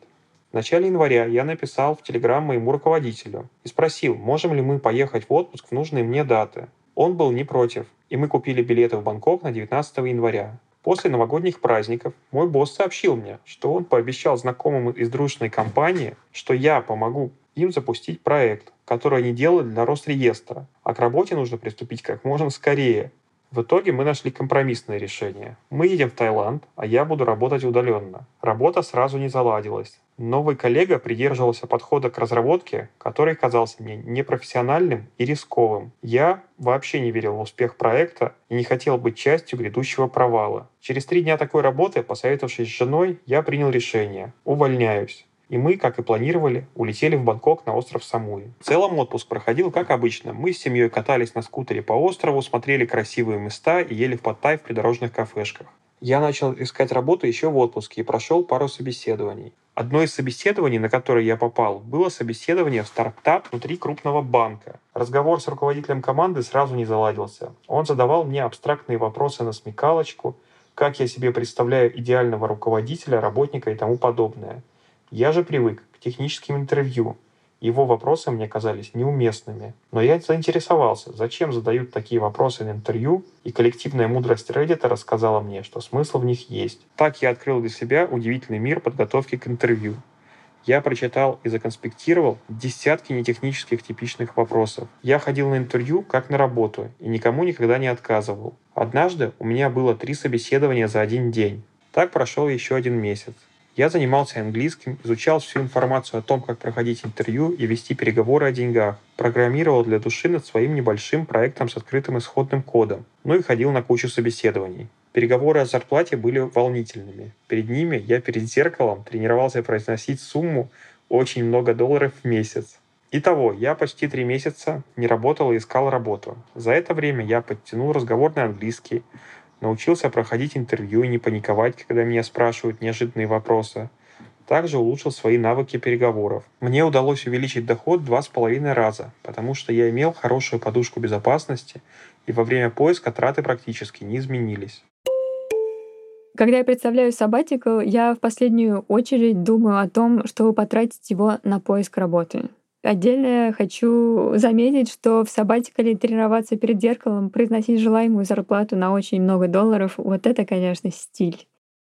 В начале января я написал в Телеграм моему руководителю и спросил, можем ли мы поехать в отпуск в нужные мне даты. Он был не против, и мы купили билеты в Бангкок на 19 января. После новогодних праздников мой босс сообщил мне, что он пообещал знакомым из дружной компании, что я помогу им запустить проект, который они делают для Росреестра, а к работе нужно приступить как можно скорее, в итоге мы нашли компромиссное решение. Мы едем в Таиланд, а я буду работать удаленно. Работа сразу не заладилась. Новый коллега придерживался подхода к разработке, который казался мне непрофессиональным и рисковым. Я вообще не верил в успех проекта и не хотел быть частью грядущего провала. Через три дня такой работы, посоветовавшись с женой, я принял решение. Увольняюсь. И мы, как и планировали, улетели в Бангкок на остров Самуи. В целом отпуск проходил как обычно. Мы с семьей катались на скутере по острову, смотрели красивые места и ели в Паттай в придорожных кафешках. Я начал искать работу еще в отпуске и прошел пару собеседований. Одно из собеседований, на которое я попал, было собеседование в стартап внутри крупного банка. Разговор с руководителем команды сразу не заладился. Он задавал мне абстрактные вопросы на смекалочку, как я себе представляю идеального руководителя, работника и тому подобное – я же привык к техническим интервью. Его вопросы мне казались неуместными. Но я заинтересовался, зачем задают такие вопросы на интервью, и коллективная мудрость Reddit рассказала мне, что смысл в них есть. Так я открыл для себя удивительный мир подготовки к интервью. Я прочитал и законспектировал десятки нетехнических типичных вопросов. Я ходил на интервью как на работу и никому никогда не отказывал. Однажды у меня было три собеседования за один день. Так прошел еще один месяц. Я занимался английским, изучал всю информацию о том, как проходить интервью и вести переговоры о деньгах, программировал для души над своим небольшим проектом с открытым исходным кодом, ну и ходил на кучу собеседований. Переговоры о зарплате были волнительными. Перед ними я перед зеркалом тренировался произносить сумму очень много долларов в месяц. Итого, я почти три месяца не работал и искал работу. За это время я подтянул разговорный английский, Научился проходить интервью и не паниковать, когда меня спрашивают неожиданные вопросы. Также улучшил свои навыки переговоров. Мне удалось увеличить доход два с половиной раза, потому что я имел хорошую подушку безопасности, и во время поиска траты практически не изменились. Когда я представляю сабатикл, я в последнюю очередь думаю о том, чтобы потратить его на поиск работы. Отдельно хочу заметить, что в сабатикале тренироваться перед зеркалом, произносить желаемую зарплату на очень много долларов, вот это, конечно, стиль.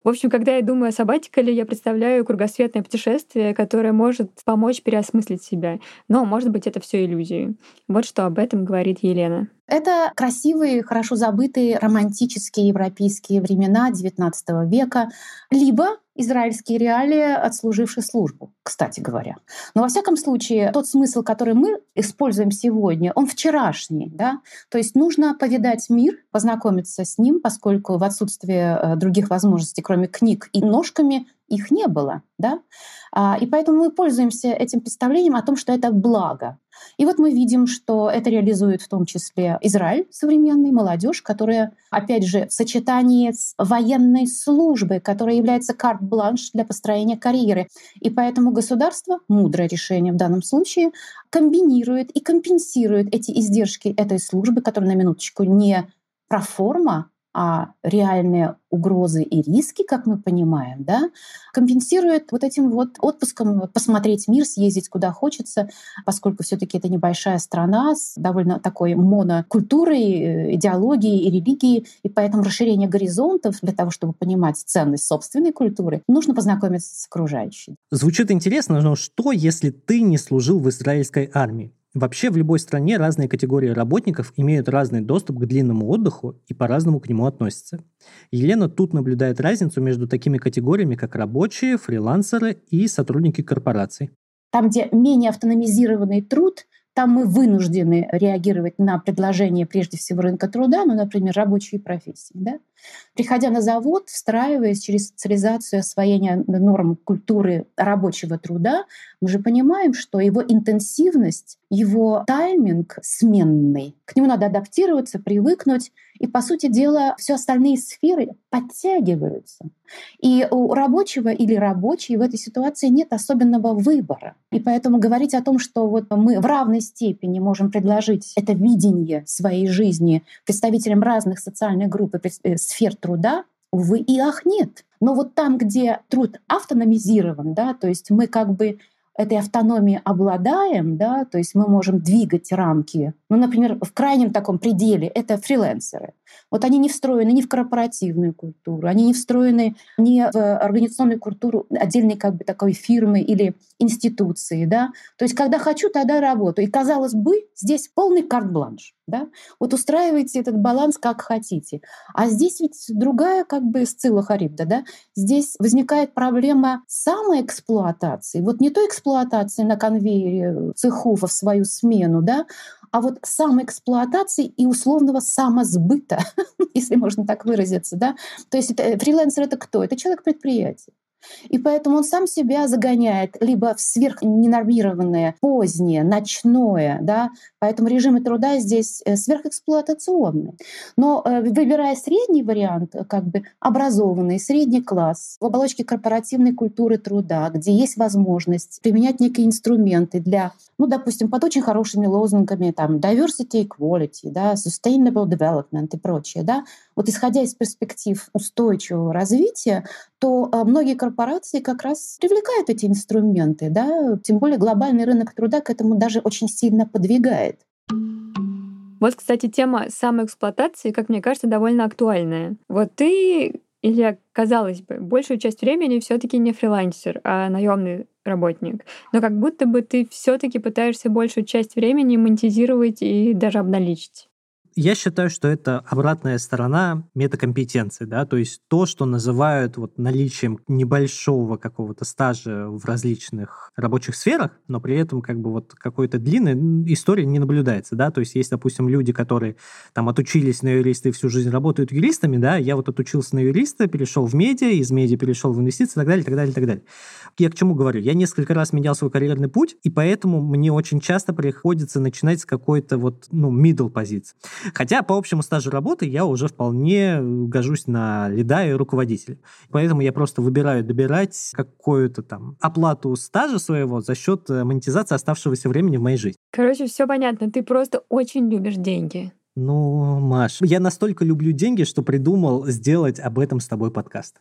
В общем, когда я думаю о сабатикале, я представляю кругосветное путешествие, которое может помочь переосмыслить себя. Но, может быть, это все иллюзии. Вот что об этом говорит Елена. Это красивые, хорошо забытые романтические европейские времена XIX века, либо израильские реалии, отслужившие службу, кстати говоря. Но во всяком случае, тот смысл, который мы используем сегодня, он вчерашний. Да? То есть нужно повидать мир, познакомиться с ним, поскольку в отсутствие э, других возможностей, кроме книг и ножками, их не было. Да? А, и поэтому мы пользуемся этим представлением о том, что это благо. И вот мы видим, что это реализует в том числе Израиль, современный, молодежь, которая, опять же, в сочетании с военной службой, которая является карт-бланш для построения карьеры. И поэтому государство, мудрое решение в данном случае, комбинирует и компенсирует эти издержки этой службы, которая на минуточку не проформа, а реальные угрозы и риски, как мы понимаем, да, компенсирует вот этим вот отпуском посмотреть мир, съездить куда хочется, поскольку все таки это небольшая страна с довольно такой монокультурой, идеологией и религией, и поэтому расширение горизонтов для того, чтобы понимать ценность собственной культуры, нужно познакомиться с окружающей. Звучит интересно, но что, если ты не служил в израильской армии? Вообще в любой стране разные категории работников имеют разный доступ к длинному отдыху и по-разному к нему относятся. Елена тут наблюдает разницу между такими категориями, как рабочие, фрилансеры и сотрудники корпораций. Там, где менее автономизированный труд, там мы вынуждены реагировать на предложение прежде всего рынка труда, ну, например, рабочие профессии. Да? Приходя на завод, встраиваясь через социализацию освоения норм культуры рабочего труда, мы же понимаем, что его интенсивность, его тайминг сменный, к нему надо адаптироваться, привыкнуть, и, по сути дела, все остальные сферы подтягиваются. И у рабочего или рабочей в этой ситуации нет особенного выбора. И поэтому говорить о том, что вот мы в равной степени можем предложить это видение своей жизни представителям разных социальных групп и э, сфер труда, увы и ах нет. Но вот там, где труд автономизирован, да, то есть мы как бы этой автономией обладаем, да, то есть мы можем двигать рамки. Ну, например, в крайнем таком пределе это фрилансеры. Вот они не встроены ни в корпоративную культуру, они не встроены ни в организационную культуру отдельной как бы такой фирмы или институции. Да? То есть когда хочу, тогда работаю. И казалось бы, здесь полный карт-бланш. Да? Вот устраивайте этот баланс как хотите. А здесь ведь другая как бы сцилла харибда. Да? Здесь возникает проблема самоэксплуатации. Вот не той эксплуатации на конвейере цеху в свою смену, да, а вот самоэксплуатации и условного самосбыта, если можно так выразиться. Да? То есть это, э, фрилансер — это кто? Это человек предприятия. И поэтому он сам себя загоняет либо в сверхненормированное, позднее, ночное, да, поэтому режимы труда здесь э, сверхэксплуатационные. Но э, выбирая средний вариант, э, как бы образованный, средний класс, в оболочке корпоративной культуры труда, где есть возможность применять некие инструменты для, ну, допустим, под очень хорошими лозунгами, там, diversity, equality, да, sustainable development и прочее, да, вот исходя из перспектив устойчивого развития, то многие корпорации как раз привлекают эти инструменты, да, тем более глобальный рынок труда к этому даже очень сильно подвигает. Вот, кстати, тема самоэксплуатации, как мне кажется, довольно актуальная. Вот ты или казалось бы, большую часть времени все-таки не фрилансер, а наемный работник. Но как будто бы ты все-таки пытаешься большую часть времени монетизировать и даже обналичить. Я считаю, что это обратная сторона метакомпетенции, да, то есть то, что называют вот наличием небольшого какого-то стажа в различных рабочих сферах, но при этом как бы вот какой-то длинной истории не наблюдается, да, то есть есть, допустим, люди, которые там отучились на юриста и всю жизнь работают юристами, да, я вот отучился на юриста, перешел в медиа, из медиа перешел в инвестиции и так далее, и так далее, и так далее. Я к чему говорю? Я несколько раз менял свой карьерный путь, и поэтому мне очень часто приходится начинать с какой-то вот, ну, middle позиции. Хотя по общему стажу работы я уже вполне гожусь на лида и руководителя. Поэтому я просто выбираю добирать какую-то там оплату стажа своего за счет э, монетизации оставшегося времени в моей жизни. Короче, все понятно. Ты просто очень любишь деньги. Ну, Маш, я настолько люблю деньги, что придумал сделать об этом с тобой подкаст.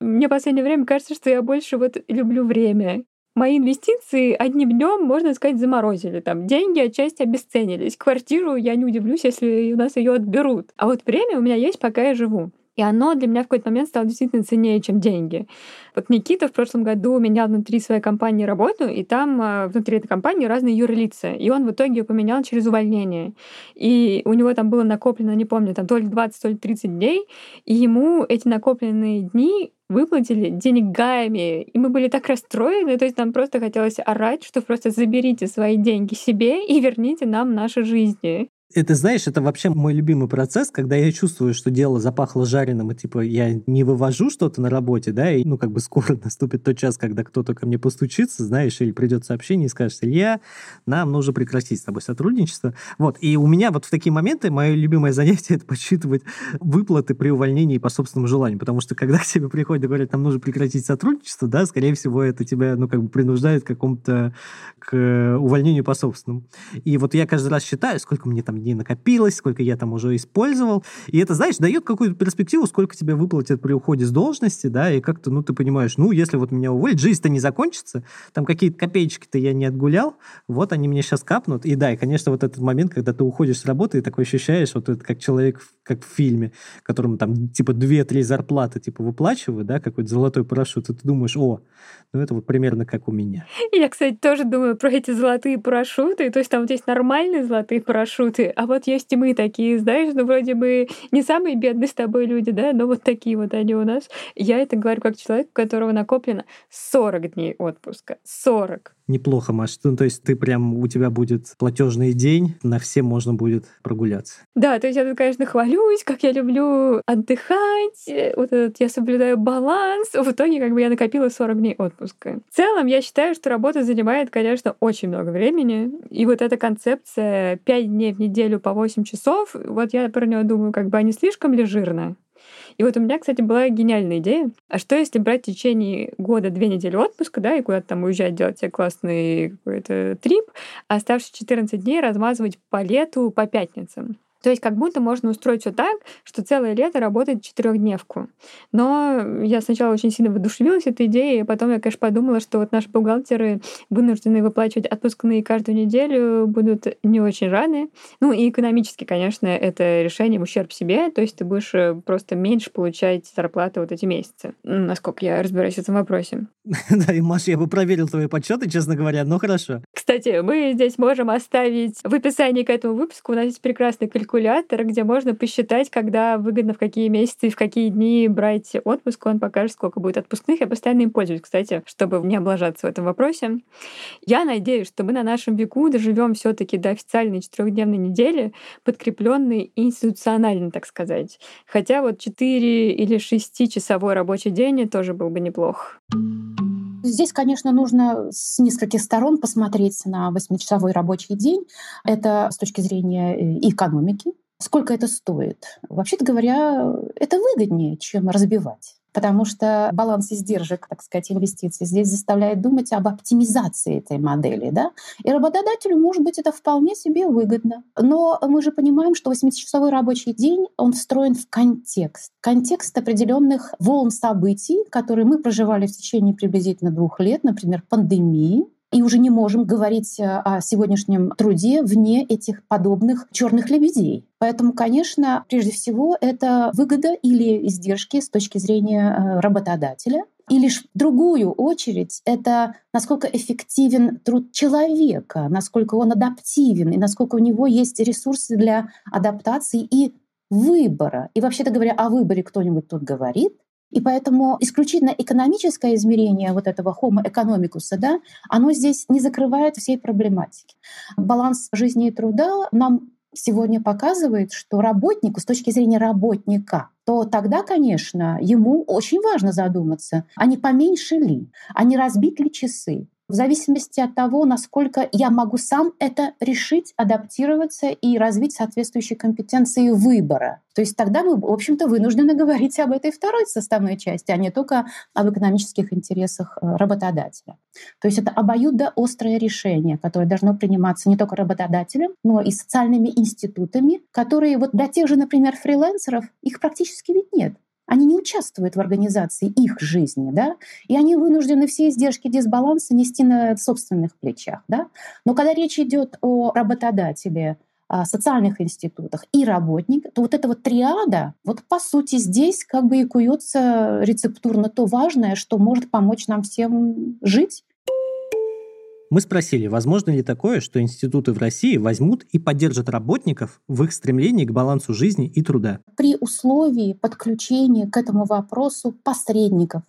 Мне в последнее время кажется, что я больше вот люблю время мои инвестиции одним днем, можно сказать, заморозили. Там деньги отчасти обесценились. Квартиру я не удивлюсь, если у нас ее отберут. А вот время у меня есть, пока я живу. И оно для меня в какой-то момент стало действительно ценнее, чем деньги. Вот Никита в прошлом году менял внутри своей компании работу, и там а, внутри этой компании разные юрлица. И он в итоге поменял через увольнение. И у него там было накоплено, не помню, там то ли 20, то ли 30 дней, и ему эти накопленные дни выплатили деньгами, и мы были так расстроены, то есть нам просто хотелось орать, что просто заберите свои деньги себе и верните нам наши жизни. Это, знаешь, это вообще мой любимый процесс, когда я чувствую, что дело запахло жареным, и типа я не вывожу что-то на работе, да, и ну как бы скоро наступит тот час, когда кто-то ко мне постучится, знаешь, или придет сообщение и скажет, Илья, нам нужно прекратить с тобой сотрудничество. Вот, и у меня вот в такие моменты мое любимое занятие это подсчитывать выплаты при увольнении по собственному желанию, потому что когда к тебе приходят и говорят, нам нужно прекратить сотрудничество, да, скорее всего, это тебя, ну как бы принуждает к какому-то к увольнению по собственному. И вот я каждый раз считаю, сколько мне там дней накопилось, сколько я там уже использовал. И это, знаешь, дает какую-то перспективу, сколько тебе выплатят при уходе с должности, да, и как-то, ну, ты понимаешь, ну, если вот меня уволят, жизнь-то не закончится, там какие-то копеечки-то я не отгулял, вот они мне сейчас капнут. И да, и, конечно, вот этот момент, когда ты уходишь с работы и такой ощущаешь, вот это как человек, как в фильме, которому там типа 2-3 зарплаты типа выплачивают, да, какой-то золотой парашют, и ты думаешь, о, ну это вот примерно как у меня. Я, кстати, тоже думаю про эти золотые парашюты, то есть там есть нормальные золотые парашюты, а вот есть и мы такие, знаешь, ну вроде бы не самые бедные с тобой люди, да, но вот такие вот они у нас. Я это говорю как человек, у которого накоплено 40 дней отпуска. 40. Неплохо, Маш. Ну, то есть ты прям, у тебя будет платежный день, на все можно будет прогуляться. Да, то есть я тут, конечно, хвалюсь, как я люблю отдыхать, вот этот я соблюдаю баланс. В итоге как бы я накопила 40 дней отпуска. В целом, я считаю, что работа занимает, конечно, очень много времени. И вот эта концепция 5 дней в неделю по 8 часов, вот я про нее думаю, как бы, а не слишком ли жирно? И вот у меня, кстати, была гениальная идея. А что если брать в течение года две недели отпуска, да, и куда-то там уезжать, делать себе классный какой-то трип, а оставшиеся 14 дней размазывать по лету по пятницам? То есть как будто можно устроить все так, что целое лето работает четырехдневку. Но я сначала очень сильно воодушевилась этой идеей, а потом я, конечно, подумала, что вот наши бухгалтеры вынуждены выплачивать отпускные каждую неделю, будут не очень рады. Ну и экономически, конечно, это решение в ущерб себе, то есть ты будешь э, просто меньше получать зарплаты вот эти месяцы, насколько я разбираюсь в этом вопросе. Да, и, Маша, я бы проверил твои подсчеты, честно говоря, но хорошо. Кстати, мы здесь можем оставить в описании к этому выпуску, у нас есть прекрасный калькулятор где можно посчитать, когда выгодно, в какие месяцы и в какие дни брать отпуск. Он покажет, сколько будет отпускных. Я постоянно им пользуюсь, кстати, чтобы не облажаться в этом вопросе. Я надеюсь, что мы на нашем веку доживем все таки до официальной четырехдневной недели, подкрепленной институционально, так сказать. Хотя вот 4 или 6 часовой рабочий день тоже был бы неплох. Здесь, конечно, нужно с нескольких сторон посмотреть на восьмичасовой рабочий день. Это с точки зрения э, экономики. Сколько это стоит? Вообще-то говоря, это выгоднее, чем разбивать потому что баланс издержек, так сказать, инвестиций здесь заставляет думать об оптимизации этой модели. Да? И работодателю, может быть, это вполне себе выгодно. Но мы же понимаем, что 8-часовой рабочий день, он встроен в контекст. Контекст определенных волн событий, которые мы проживали в течение приблизительно двух лет, например, пандемии, и уже не можем говорить э, о сегодняшнем труде вне этих подобных черных лебедей. Поэтому, конечно, прежде всего это выгода или издержки с точки зрения э, работодателя. И лишь в другую очередь это насколько эффективен труд человека, насколько он адаптивен и насколько у него есть ресурсы для адаптации и выбора. И вообще-то говоря, о выборе кто-нибудь тут говорит, и поэтому исключительно экономическое измерение вот этого homo economicus, да, оно здесь не закрывает всей проблематики. Баланс жизни и труда нам сегодня показывает, что работнику, с точки зрения работника, то тогда, конечно, ему очень важно задуматься, а не поменьше ли, а не разбить ли часы, в зависимости от того, насколько я могу сам это решить, адаптироваться и развить соответствующие компетенции выбора. То есть тогда мы, в общем-то, вынуждены говорить об этой второй составной части, а не только об экономических интересах э, работодателя. То есть это обоюдо острое решение, которое должно приниматься не только работодателем, но и социальными институтами, которые вот для тех же, например, фрилансеров, их практически ведь нет. Они не участвуют в организации их жизни, да, и они вынуждены все издержки дисбаланса нести на собственных плечах, да. Но когда речь идет о работодателе, о социальных институтах и работник, то вот эта вот триада, вот по сути здесь как бы и куется рецептурно то важное, что может помочь нам всем жить мы спросили, возможно ли такое, что институты в России возьмут и поддержат работников в их стремлении к балансу жизни и труда. При условии подключения к этому вопросу посредников.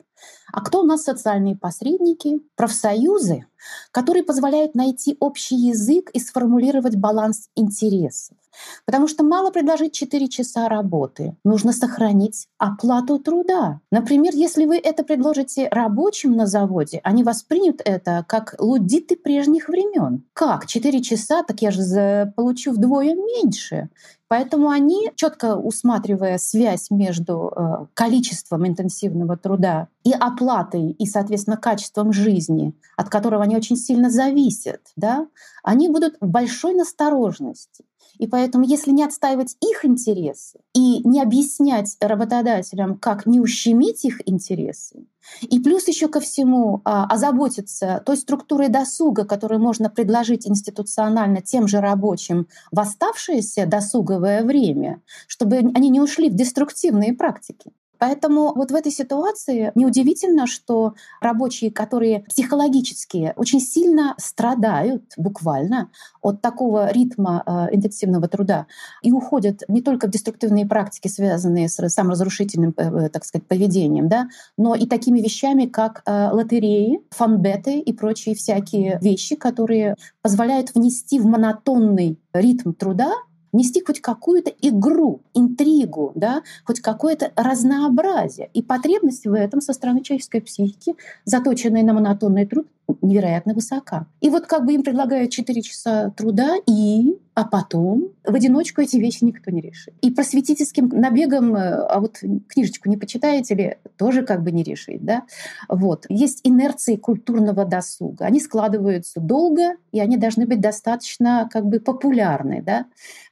А кто у нас социальные посредники? Профсоюзы, которые позволяют найти общий язык и сформулировать баланс интересов. Потому что мало предложить 4 часа работы. Нужно сохранить оплату труда. Например, если вы это предложите рабочим на заводе, они воспримут это как лудиты прежних времен. Как? 4 часа, так я же получу вдвое меньше. Поэтому они, четко усматривая связь между э, количеством интенсивного труда и оплатой, и, соответственно, качеством жизни, от которого они очень сильно зависят, да, они будут в большой настороженности. И поэтому, если не отстаивать их интересы и не объяснять работодателям, как не ущемить их интересы, и плюс еще ко всему а, озаботиться той структурой досуга, которую можно предложить институционально тем же рабочим в оставшееся досуговое время, чтобы они не ушли в деструктивные практики. Поэтому вот в этой ситуации неудивительно, что рабочие, которые психологически очень сильно страдают буквально от такого ритма э, интенсивного труда и уходят не только в деструктивные практики, связанные с саморазрушительным, э, э, так сказать, поведением, да, но и такими вещами, как лотереи, фанбеты и прочие всякие вещи, которые позволяют внести в монотонный ритм труда нести хоть какую-то игру, интригу, да, хоть какое-то разнообразие. И потребность в этом со стороны человеческой психики, заточенной на монотонный труд, невероятно высока. И вот как бы им предлагают 4 часа труда, и а потом в одиночку эти вещи никто не решит. И просветительским набегом, э, а вот книжечку не почитаете ли, тоже как бы не решит. Да? Вот. Есть инерции культурного досуга. Они складываются долго, и они должны быть достаточно как бы популярны. Да?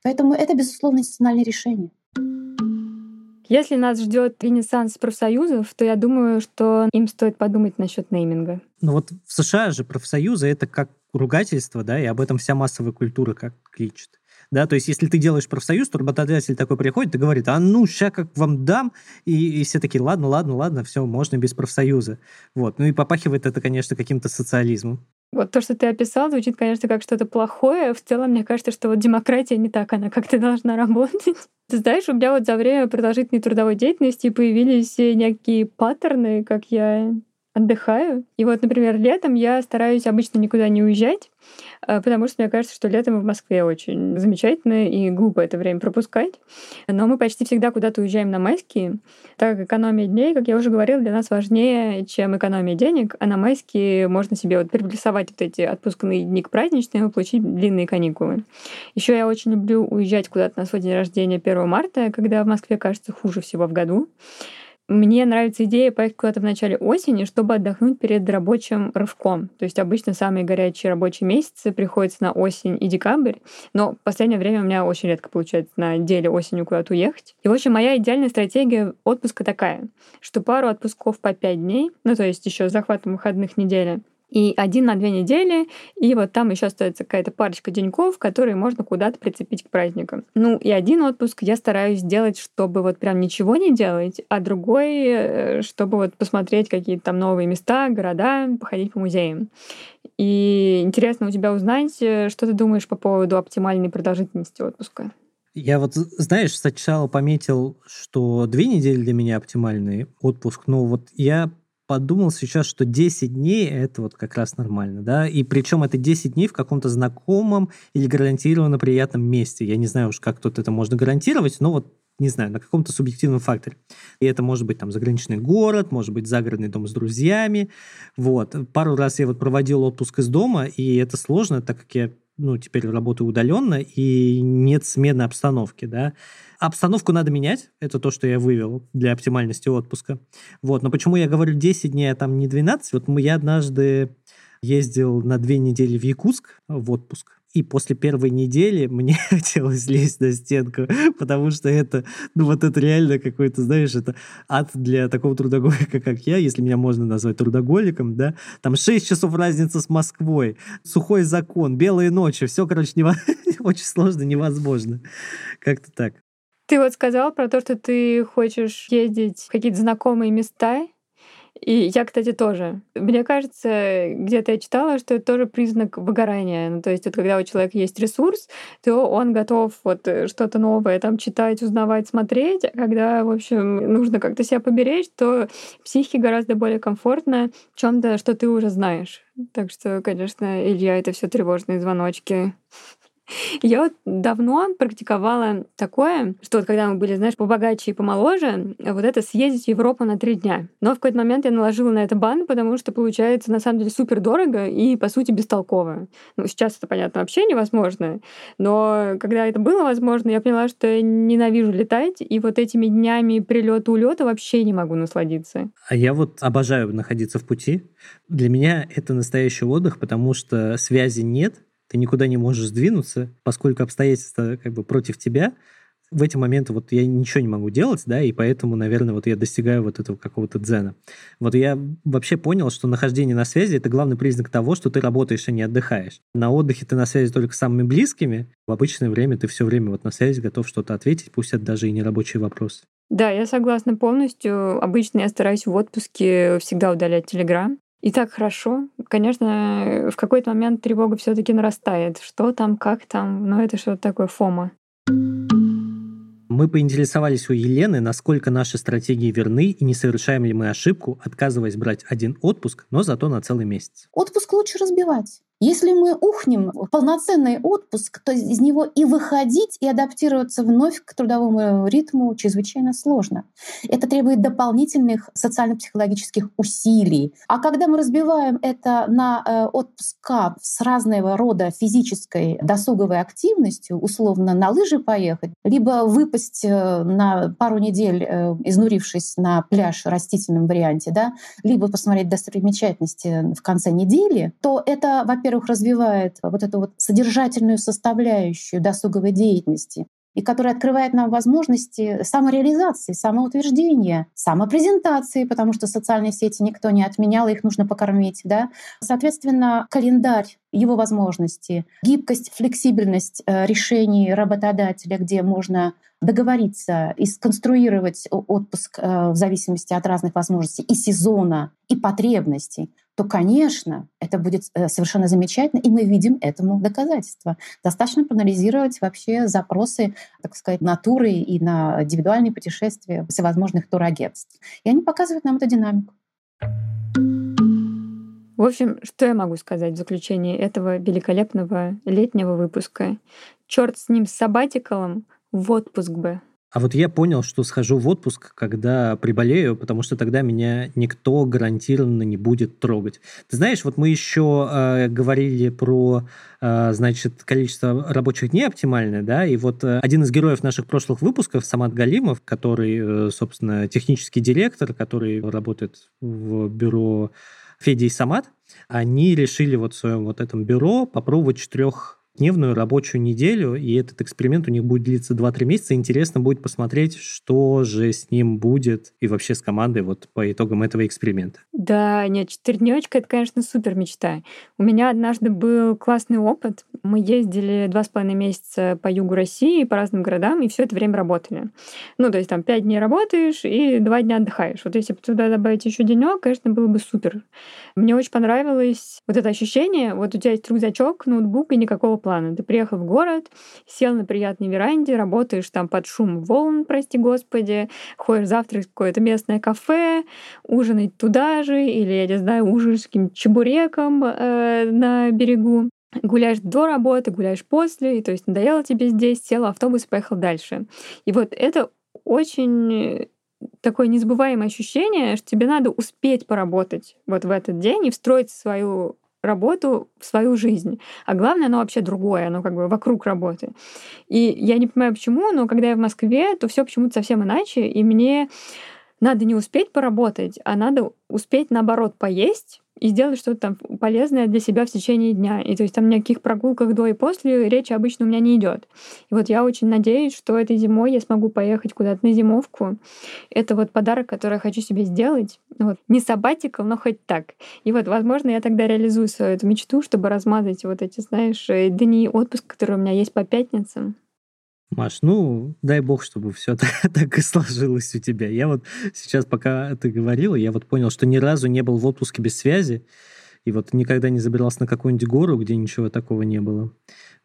Поэтому это, безусловно, институциональное решение. Если нас ждет ренессанс профсоюзов, то я думаю, что им стоит подумать насчет нейминга. Ну вот в США же профсоюзы это как ругательство, да, и об этом вся массовая культура как кричит. Да, то есть, если ты делаешь профсоюз, то работодатель такой приходит и говорит, а ну, сейчас как вам дам, и, и все такие, ладно, ладно, ладно, все, можно без профсоюза. Вот. Ну и попахивает это, конечно, каким-то социализмом. Вот то, что ты описал, звучит, конечно, как что-то плохое. В целом, мне кажется, что вот демократия не так, она как-то должна работать. Ты знаешь, у меня вот за время продолжительной трудовой деятельности появились некие паттерны, как я отдыхаю. И вот, например, летом я стараюсь обычно никуда не уезжать, э, потому что мне кажется, что летом в Москве очень замечательно и глупо это время пропускать. Но мы почти всегда куда-то уезжаем на майские, так как экономия дней, как я уже говорила, для нас важнее, чем экономия денег, а на майские можно себе вот приплюсовать вот эти отпускные дни к праздничным и получить длинные каникулы. Еще я очень люблю уезжать куда-то на свой день рождения 1 марта, когда в Москве кажется хуже всего в году. Мне нравится идея поехать куда-то в начале осени, чтобы отдохнуть перед рабочим рывком. То есть обычно самые горячие рабочие месяцы приходятся на осень и декабрь, но в последнее время у меня очень редко получается на неделе осенью куда-то уехать. И, в общем, моя идеальная стратегия отпуска такая, что пару отпусков по 5 дней, ну то есть еще с захватом выходных недели, и один на две недели, и вот там еще остается какая-то парочка деньков, которые можно куда-то прицепить к праздникам. Ну и один отпуск я стараюсь сделать, чтобы вот прям ничего не делать, а другой, э, чтобы вот посмотреть какие-то там новые места, города, походить по музеям. И интересно у тебя узнать, э, что ты думаешь по поводу оптимальной продолжительности отпуска. Я вот, знаешь, сначала пометил, что две недели для меня оптимальный отпуск, но вот я подумал сейчас, что 10 дней это вот как раз нормально, да, и причем это 10 дней в каком-то знакомом или гарантированно приятном месте. Я не знаю уж, как тут это можно гарантировать, но вот не знаю, на каком-то субъективном факторе. И это может быть там заграничный город, может быть загородный дом с друзьями. Вот. Пару раз я вот проводил отпуск из дома, и это сложно, так как я ну, теперь работаю удаленно, и нет смены обстановки, да. Обстановку надо менять, это то, что я вывел для оптимальности отпуска. Вот, но почему я говорю 10 дней, а там не 12? Вот мы, я однажды ездил на две недели в Якутск в отпуск. И после первой недели мне хотелось лезть на стенку, потому что это, ну вот это реально какой-то, знаешь, это ад для такого трудоголика, как я, если меня можно назвать трудоголиком, да. Там 6 часов разница с Москвой, сухой закон, белые ночи, все, короче, нево... очень сложно, невозможно. Как-то так. Ты вот сказал про то, что ты хочешь ездить в какие-то знакомые места, и я, кстати, тоже. Мне кажется, где-то я читала, что это тоже признак выгорания. Ну, то есть, вот, когда у человека есть ресурс, то он готов вот э, что-то новое там читать, узнавать, смотреть. А когда, в общем, нужно как-то себя поберечь, то психике гораздо более комфортно в чем то что ты уже знаешь. Так что, конечно, Илья, это все тревожные звоночки. Я вот давно практиковала такое, что вот когда мы были, знаешь, побогаче и помоложе, вот это съездить в Европу на три дня. Но в какой-то момент я наложила на это бан, потому что получается на самом деле супер дорого и, по сути, бестолково. Ну, сейчас это, понятно, вообще невозможно, но когда это было возможно, я поняла, что я ненавижу летать, и вот этими днями прилета улета вообще не могу насладиться. А я вот обожаю находиться в пути. Для меня это настоящий отдых, потому что связи нет, ты никуда не можешь сдвинуться, поскольку обстоятельства как бы против тебя, в эти моменты вот я ничего не могу делать, да, и поэтому, наверное, вот я достигаю вот этого какого-то дзена. Вот я вообще понял, что нахождение на связи — это главный признак того, что ты работаешь, а не отдыхаешь. На отдыхе ты на связи только с самыми близкими, в обычное время ты все время вот на связи готов что-то ответить, пусть это даже и не рабочий вопрос. Да, я согласна полностью. Обычно я стараюсь в отпуске всегда удалять Телеграм. И так хорошо. Конечно, в какой-то момент тревога все таки нарастает. Что там, как там, но это что-то такое фома. Мы поинтересовались у Елены, насколько наши стратегии верны и не совершаем ли мы ошибку, отказываясь брать один отпуск, но зато на целый месяц. Отпуск лучше разбивать. Если мы ухнем в полноценный отпуск, то из него и выходить, и адаптироваться вновь к трудовому ритму чрезвычайно сложно. Это требует дополнительных социально-психологических усилий. А когда мы разбиваем это на э, отпуска с разного рода физической досуговой активностью, условно на лыжи поехать, либо выпасть э, на пару недель, э, изнурившись на пляж в растительном варианте, да, либо посмотреть достопримечательности в конце недели, то это, во во-первых, развивает вот эту вот содержательную составляющую досуговой деятельности, и которая открывает нам возможности самореализации, самоутверждения, самопрезентации, потому что социальные сети никто не отменял, их нужно покормить. Да? Соответственно, календарь его возможности, гибкость, флексибельность э, решений работодателя, где можно договориться и сконструировать отпуск э, в зависимости от разных возможностей и сезона, и потребностей то, конечно, это будет э, совершенно замечательно, и мы видим этому доказательства. Достаточно проанализировать вообще запросы, так сказать, натуры и на индивидуальные путешествия всевозможных турагентств. И они показывают нам эту динамику. В общем, что я могу сказать в заключении этого великолепного летнего выпуска? Черт с ним с сабатикалом, в отпуск бы. А вот я понял, что схожу в отпуск, когда приболею, потому что тогда меня никто гарантированно не будет трогать. Ты знаешь, вот мы еще э, говорили про, э, значит, количество рабочих дней оптимальное, да, и вот э, один из героев наших прошлых выпусков, Самат Галимов, который, э, собственно, технический директор, который работает в бюро Феди и Самат, они решили вот в своем вот этом бюро попробовать четырех дневную рабочую неделю, и этот эксперимент у них будет длиться 2-3 месяца. Интересно будет посмотреть, что же с ним будет и вообще с командой вот по итогам этого эксперимента. Да, нет, четырехдневочка — это, конечно, супер мечта. У меня однажды был классный опыт. Мы ездили два с половиной месяца по югу России, по разным городам, и все это время работали. Ну, то есть там пять дней работаешь и два дня отдыхаешь. Вот если бы туда добавить еще денек, конечно, было бы супер. Мне очень понравилось вот это ощущение. Вот у тебя есть рюкзачок, ноутбук и никакого плана. Ты приехал в город, сел на приятной веранде, работаешь там под шум волн, прости господи, ходишь завтракать в какое-то местное кафе, ужинать туда же, или, я не знаю, ужинаешь с каким-то чебуреком э, на берегу гуляешь до работы, гуляешь после, и то есть надоело тебе здесь, сел автобус и поехал дальше. И вот это очень такое незабываемое ощущение, что тебе надо успеть поработать вот в этот день и встроить свою работу в свою жизнь. А главное, оно вообще другое, оно как бы вокруг работы. И я не понимаю, почему, но когда я в Москве, то все почему-то совсем иначе, и мне надо не успеть поработать, а надо успеть, наоборот, поесть, и сделать что-то там полезное для себя в течение дня. И то есть там никаких прогулках до и после речи обычно у меня не идет. И вот я очень надеюсь, что этой зимой я смогу поехать куда-то на зимовку. Это вот подарок, который я хочу себе сделать. Вот. Не сабатикл, но хоть так. И вот, возможно, я тогда реализую свою эту мечту, чтобы размазать вот эти, знаешь, э, дни отпуска, которые у меня есть по пятницам. Маш, ну, дай бог, чтобы все так, и сложилось у тебя. Я вот сейчас, пока ты говорила, я вот понял, что ни разу не был в отпуске без связи, и вот никогда не забирался на какую-нибудь гору, где ничего такого не было.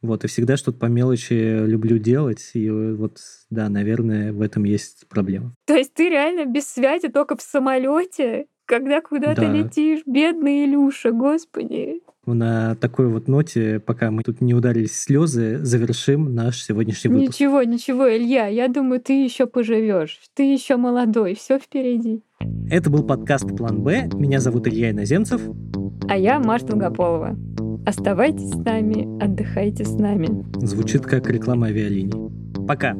Вот, и всегда что-то по мелочи люблю делать, и вот, да, наверное, в этом есть проблема. То есть ты реально без связи только в самолете? Когда куда ты Да. летишь, бедный Илюша, господи. На такой вот ноте, пока мы тут не ударились в слезы, завершим наш сегодняшний выпуск. Ничего, ничего, Илья, я думаю, ты еще поживешь. Ты еще молодой, все впереди. Это был подкаст «План Б». Меня зовут Илья Иноземцев. А я Маша Долгополова. Оставайтесь с нами, отдыхайте с нами. Звучит как реклама авиалиний. Пока.